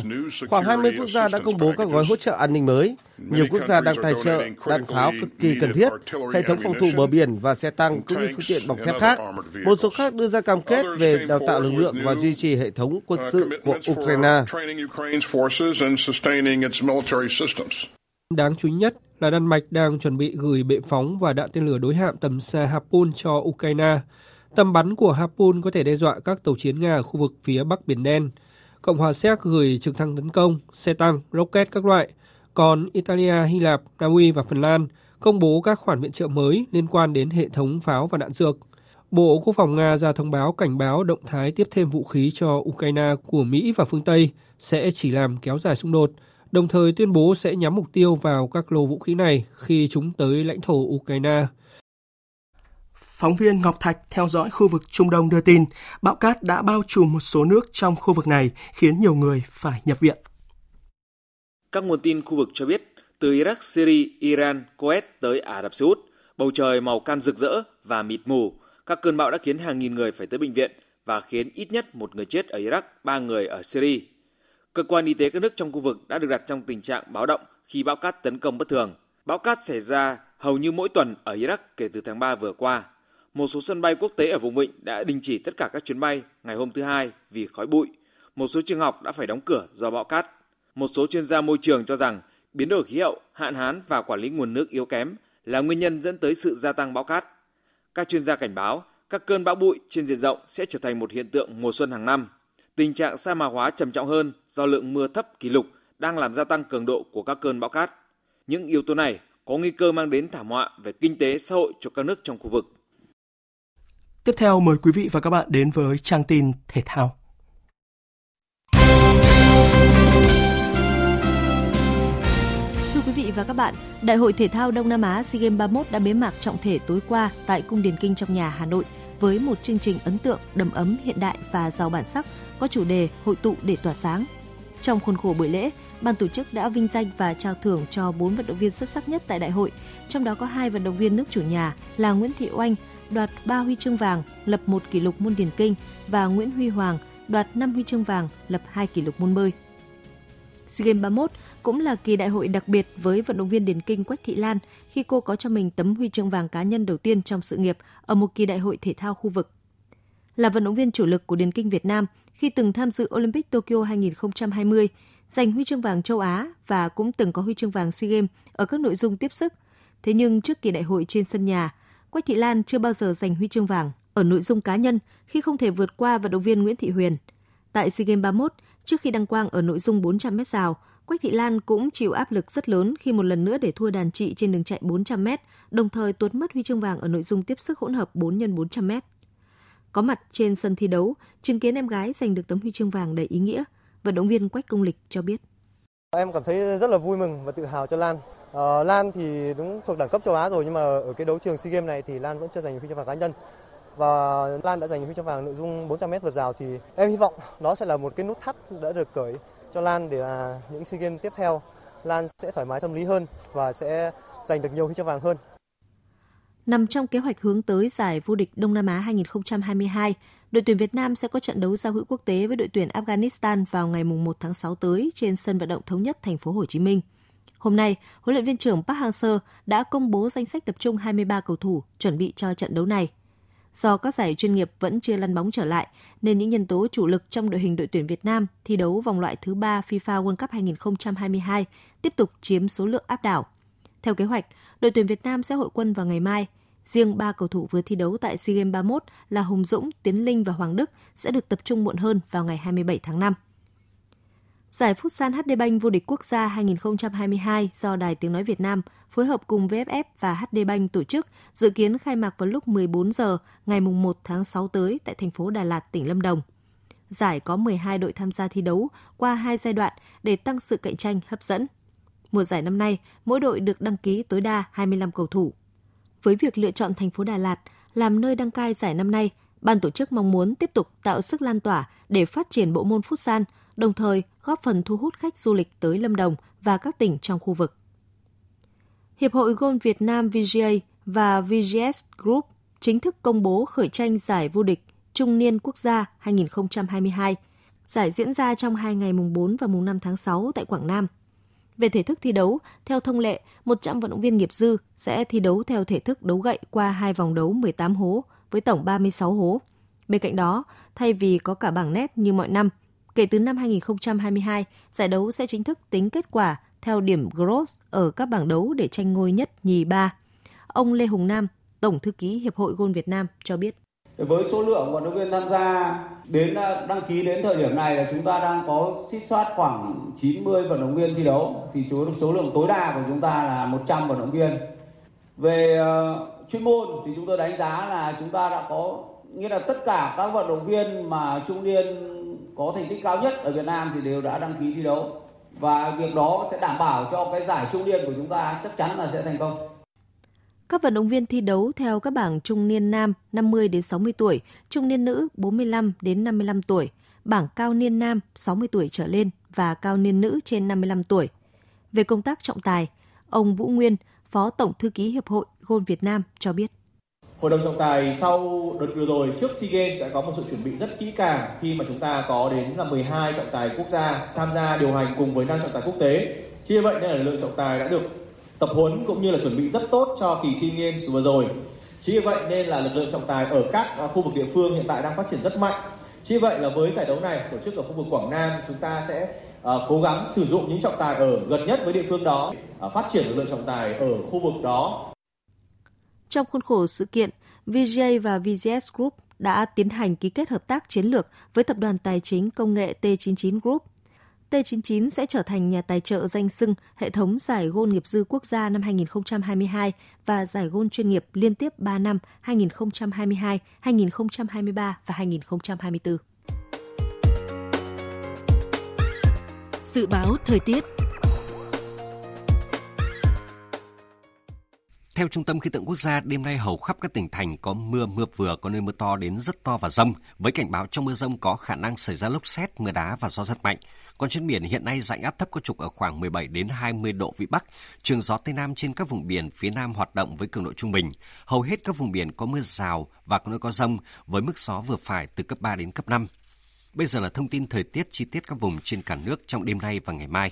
Khoảng 20 quốc gia đã công bố các gói hỗ trợ an ninh mới. Nhiều quốc gia đang tài trợ đạn pháo cực kỳ cần thiết, hệ thống phòng thủ bờ biển và xe tăng cũng như phương tiện bọc thép khác. Một số khác đưa ra cam kết về đào tạo lực lượng và duy trì hệ thống quân sự của Ukraine. Đáng chú ý nhất là Đan Mạch đang chuẩn bị gửi bệ phóng và đạn tên lửa đối hạm tầm xa Harpoon cho Ukraine. Tầm bắn của Harpoon có thể đe dọa các tàu chiến Nga ở khu vực phía Bắc Biển Đen. Cộng hòa Séc gửi trực thăng tấn công, xe tăng, rocket các loại. Còn Italia, Hy Lạp, Na Uy và Phần Lan công bố các khoản viện trợ mới liên quan đến hệ thống pháo và đạn dược. Bộ Quốc phòng Nga ra thông báo cảnh báo động thái tiếp thêm vũ khí cho Ukraine của Mỹ và phương Tây sẽ chỉ làm kéo dài xung đột – đồng thời tuyên bố sẽ nhắm mục tiêu vào các lô vũ khí này khi chúng tới lãnh thổ Ukraine. Phóng viên Ngọc Thạch theo dõi khu vực Trung Đông đưa tin, bão cát đã bao trùm một số nước trong khu vực này, khiến nhiều người phải nhập viện. Các nguồn tin khu vực cho biết, từ Iraq, Syria, Iran, Kuwait tới Ả Rập Xê Út, bầu trời màu cam rực rỡ và mịt mù. Các cơn bão đã khiến hàng nghìn người phải tới bệnh viện và khiến ít nhất một người chết ở Iraq, ba người ở Syria. Cơ quan y tế các nước trong khu vực đã được đặt trong tình trạng báo động khi bão cát tấn công bất thường. Bão cát xảy ra hầu như mỗi tuần ở Iraq kể từ tháng 3 vừa qua. Một số sân bay quốc tế ở vùng vịnh đã đình chỉ tất cả các chuyến bay ngày hôm thứ Hai vì khói bụi. Một số trường học đã phải đóng cửa do bão cát. Một số chuyên gia môi trường cho rằng biến đổi khí hậu, hạn hán và quản lý nguồn nước yếu kém là nguyên nhân dẫn tới sự gia tăng bão cát. Các chuyên gia cảnh báo các cơn bão bụi trên diện rộng sẽ trở thành một hiện tượng mùa xuân hàng năm. Tình trạng sa mạc hóa trầm trọng hơn do lượng mưa thấp kỷ lục đang làm gia tăng cường độ của các cơn bão cát. Những yếu tố này có nguy cơ mang đến thảm họa về kinh tế xã hội cho các nước trong khu vực. Tiếp theo mời quý vị và các bạn đến với trang tin thể thao. Thưa quý vị và các bạn, Đại hội thể thao Đông Nam Á SEA Games 31 đã bế mạc trọng thể tối qua tại Cung Điền Kinh trong nhà Hà Nội với một chương trình ấn tượng, đầm ấm, hiện đại và giàu bản sắc, có chủ đề hội tụ để tỏa sáng. Trong khuôn khổ buổi lễ, ban tổ chức đã vinh danh và trao thưởng cho 4 vận động viên xuất sắc nhất tại đại hội, trong đó có hai vận động viên nước chủ nhà là Nguyễn Thị Oanh đoạt 3 huy chương vàng, lập một kỷ lục môn điền kinh và Nguyễn Huy Hoàng đoạt 5 huy chương vàng, lập 2 kỷ lục môn bơi. SEA Games 31 cũng là kỳ đại hội đặc biệt với vận động viên điền kinh Quách Thị Lan khi cô có cho mình tấm huy chương vàng cá nhân đầu tiên trong sự nghiệp ở một kỳ đại hội thể thao khu vực. Là vận động viên chủ lực của điền kinh Việt Nam khi từng tham dự Olympic Tokyo 2020, giành huy chương vàng châu Á và cũng từng có huy chương vàng SEA Games ở các nội dung tiếp sức. Thế nhưng trước kỳ đại hội trên sân nhà, Quách Thị Lan chưa bao giờ giành huy chương vàng ở nội dung cá nhân khi không thể vượt qua vận động viên Nguyễn Thị Huyền. Tại SEA Games 31, trước khi đăng quang ở nội dung 400m rào, Quách Thị Lan cũng chịu áp lực rất lớn khi một lần nữa để thua đàn chị trên đường chạy 400m, đồng thời tuột mất huy chương vàng ở nội dung tiếp sức hỗn hợp 4 x 400m. Có mặt trên sân thi đấu, chứng kiến em gái giành được tấm huy chương vàng đầy ý nghĩa, vận động viên Quách Công Lịch cho biết. Em cảm thấy rất là vui mừng và tự hào cho Lan. Uh, Lan thì đúng thuộc đẳng cấp châu Á rồi nhưng mà ở cái đấu trường SEA Games này thì Lan vẫn chưa giành huy chương vàng cá nhân. Và Lan đã giành huy chương vàng nội dung 400m vượt rào thì em hy vọng đó sẽ là một cái nút thắt đã được cởi cho Lan để là những SEA Games tiếp theo Lan sẽ thoải mái tâm lý hơn và sẽ giành được nhiều huy chương vàng hơn. Nằm trong kế hoạch hướng tới giải vô địch Đông Nam Á 2022, đội tuyển Việt Nam sẽ có trận đấu giao hữu quốc tế với đội tuyển Afghanistan vào ngày 1 tháng 6 tới trên sân vận động thống nhất thành phố Hồ Chí Minh. Hôm nay, huấn luyện viên trưởng Park Hang-seo đã công bố danh sách tập trung 23 cầu thủ chuẩn bị cho trận đấu này. Do các giải chuyên nghiệp vẫn chưa lăn bóng trở lại, nên những nhân tố chủ lực trong đội hình đội tuyển Việt Nam thi đấu vòng loại thứ 3 FIFA World Cup 2022 tiếp tục chiếm số lượng áp đảo. Theo kế hoạch, đội tuyển Việt Nam sẽ hội quân vào ngày mai. Riêng ba cầu thủ vừa thi đấu tại SEA Games 31 là Hùng Dũng, Tiến Linh và Hoàng Đức sẽ được tập trung muộn hơn vào ngày 27 tháng 5. Giải Futsal HD Bank vô địch quốc gia 2022 do Đài Tiếng Nói Việt Nam phối hợp cùng VFF và HD Bank tổ chức dự kiến khai mạc vào lúc 14 giờ ngày 1 tháng 6 tới tại thành phố Đà Lạt, tỉnh Lâm Đồng. Giải có 12 đội tham gia thi đấu qua hai giai đoạn để tăng sự cạnh tranh hấp dẫn. Mùa giải năm nay, mỗi đội được đăng ký tối đa 25 cầu thủ. Với việc lựa chọn thành phố Đà Lạt làm nơi đăng cai giải năm nay, ban tổ chức mong muốn tiếp tục tạo sức lan tỏa để phát triển bộ môn futsal, đồng thời góp phần thu hút khách du lịch tới Lâm Đồng và các tỉnh trong khu vực. Hiệp hội Golf Việt Nam VGA và VGS Group chính thức công bố khởi tranh giải vô địch trung niên quốc gia 2022. Giải diễn ra trong hai ngày mùng 4 và mùng 5 tháng 6 tại Quảng Nam. Về thể thức thi đấu, theo thông lệ, 100 vận động viên nghiệp dư sẽ thi đấu theo thể thức đấu gậy qua hai vòng đấu 18 hố với tổng 36 hố. Bên cạnh đó, thay vì có cả bảng nét như mọi năm, kể từ năm 2022, giải đấu sẽ chính thức tính kết quả theo điểm gross ở các bảng đấu để tranh ngôi nhất nhì ba. Ông Lê Hùng Nam, Tổng thư ký Hiệp hội Gôn Việt Nam cho biết. Với số lượng vận động viên tham gia đến à, đăng ký đến thời điểm này là chúng ta đang có xích soát khoảng 90 vận động viên thi đấu thì số lượng tối đa của chúng ta là 100 vận động viên. Về uh, chuyên môn thì chúng tôi đánh giá là chúng ta đã có nghĩa là tất cả các vận động viên mà trung niên có thành tích cao nhất ở Việt Nam thì đều đã đăng ký thi đấu và việc đó sẽ đảm bảo cho cái giải trung niên của chúng ta chắc chắn là sẽ thành công. Các vận động viên thi đấu theo các bảng trung niên nam 50 đến 60 tuổi, trung niên nữ 45 đến 55 tuổi, bảng cao niên nam 60 tuổi trở lên và cao niên nữ trên 55 tuổi. Về công tác trọng tài, ông Vũ Nguyên, Phó Tổng thư ký Hiệp hội Gôn Việt Nam cho biết. Hội đồng trọng tài sau đợt vừa rồi trước SEA Games đã có một sự chuẩn bị rất kỹ càng khi mà chúng ta có đến là 12 trọng tài quốc gia tham gia điều hành cùng với 5 trọng tài quốc tế. Chia vậy nên là lực lượng trọng tài đã được tập huấn cũng như là chuẩn bị rất tốt cho kỳ SEA Games vừa rồi. Chính vì vậy nên là lực lượng trọng tài ở các à, khu vực địa phương hiện tại đang phát triển rất mạnh. Chính vì vậy là với giải đấu này tổ chức ở khu vực Quảng Nam chúng ta sẽ uh, cố gắng sử dụng những trọng tài ở gần nhất với địa phương đó, uh, phát triển lực lượng trọng tài ở khu vực đó trong khuôn khổ sự kiện, VJ và VGS Group đã tiến hành ký kết hợp tác chiến lược với tập đoàn tài chính công nghệ T99 Group. T99 sẽ trở thành nhà tài trợ danh sưng hệ thống giải gôn nghiệp dư quốc gia năm 2022 và giải gôn chuyên nghiệp liên tiếp 3 năm 2022, 2023 và 2024. Dự báo thời tiết Theo Trung tâm Khí tượng Quốc gia, đêm nay hầu khắp các tỉnh thành có mưa, mưa vừa, có nơi mưa to đến rất to và rông, với cảnh báo trong mưa rông có khả năng xảy ra lốc xét, mưa đá và gió rất mạnh. Còn trên biển hiện nay dạnh áp thấp có trục ở khoảng 17 đến 20 độ vĩ Bắc, trường gió Tây Nam trên các vùng biển phía Nam hoạt động với cường độ trung bình. Hầu hết các vùng biển có mưa rào và có nơi có rông với mức gió vừa phải từ cấp 3 đến cấp 5. Bây giờ là thông tin thời tiết chi tiết các vùng trên cả nước trong đêm nay và ngày mai.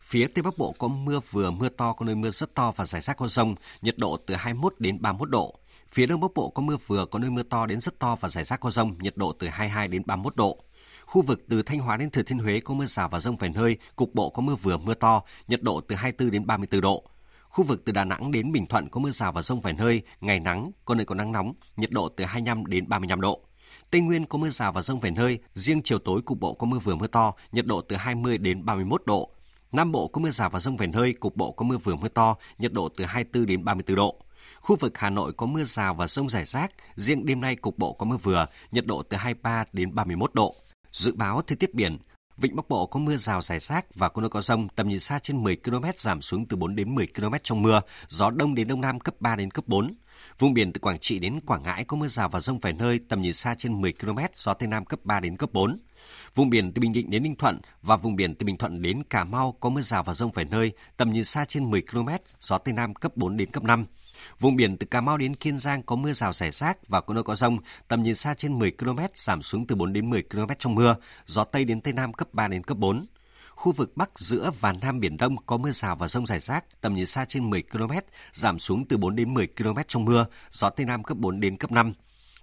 Phía Tây Bắc Bộ có mưa vừa, mưa to, có nơi mưa rất to và rải rác có rông, nhiệt độ từ 21 đến 31 độ. Phía Đông Bắc Bộ có mưa vừa, có nơi mưa to đến rất to và rải rác có rông, nhiệt độ từ 22 đến 31 độ. Khu vực từ Thanh Hóa đến Thừa Thiên Huế có mưa rào và rông vài nơi, cục bộ có mưa vừa mưa to, nhiệt độ từ 24 đến 34 độ. Khu vực từ Đà Nẵng đến Bình Thuận có mưa rào và rông vài nơi, ngày nắng, có nơi có nắng nóng, nhiệt độ từ 25 đến 35 độ. Tây Nguyên có mưa rào và rông vài nơi, riêng chiều tối cục bộ có mưa vừa mưa to, nhiệt độ từ 20 đến 31 độ. Nam Bộ có mưa rào và rông vài nơi, cục bộ có mưa vừa mưa to, nhiệt độ từ 24 đến 34 độ. Khu vực Hà Nội có mưa rào và rông rải rác, riêng đêm nay cục bộ có mưa vừa, nhiệt độ từ 23 đến 31 độ. Dự báo thời tiết biển, Vịnh Bắc Bộ có mưa rào rải rác và có nơi có rông, tầm nhìn xa trên 10 km giảm xuống từ 4 đến 10 km trong mưa, gió đông đến đông nam cấp 3 đến cấp 4. Vùng biển từ Quảng Trị đến Quảng Ngãi có mưa rào và rông vài nơi, tầm nhìn xa trên 10 km, gió tây nam cấp 3 đến cấp 4. Vùng biển từ Bình Định đến Ninh Thuận và vùng biển từ Bình Thuận đến Cà Mau có mưa rào và rông vài nơi, tầm nhìn xa trên 10 km, gió Tây Nam cấp 4 đến cấp 5. Vùng biển từ Cà Mau đến Kiên Giang có mưa rào rải rác và có nơi có rông, tầm nhìn xa trên 10 km, giảm xuống từ 4 đến 10 km trong mưa, gió Tây đến Tây Nam cấp 3 đến cấp 4. Khu vực Bắc, giữa và Nam Biển Đông có mưa rào và rông rải rác, tầm nhìn xa trên 10 km, giảm xuống từ 4 đến 10 km trong mưa, gió Tây Nam cấp 4 đến cấp 5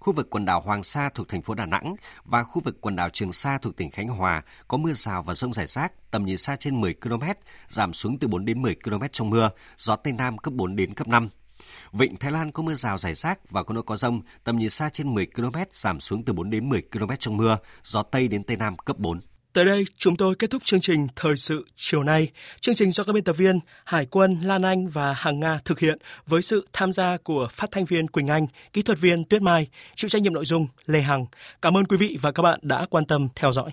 khu vực quần đảo Hoàng Sa thuộc thành phố Đà Nẵng và khu vực quần đảo Trường Sa thuộc tỉnh Khánh Hòa có mưa rào và rông rải rác, tầm nhìn xa trên 10 km, giảm xuống từ 4 đến 10 km trong mưa, gió Tây Nam cấp 4 đến cấp 5. Vịnh Thái Lan có mưa rào rải rác và có nơi có rông, tầm nhìn xa trên 10 km, giảm xuống từ 4 đến 10 km trong mưa, gió Tây đến Tây Nam cấp 4. Tới đây, chúng tôi kết thúc chương trình Thời sự chiều nay. Chương trình do các biên tập viên Hải quân, Lan Anh và Hằng Nga thực hiện với sự tham gia của phát thanh viên Quỳnh Anh, kỹ thuật viên Tuyết Mai, chịu trách nhiệm nội dung Lê Hằng. Cảm ơn quý vị và các bạn đã quan tâm theo dõi.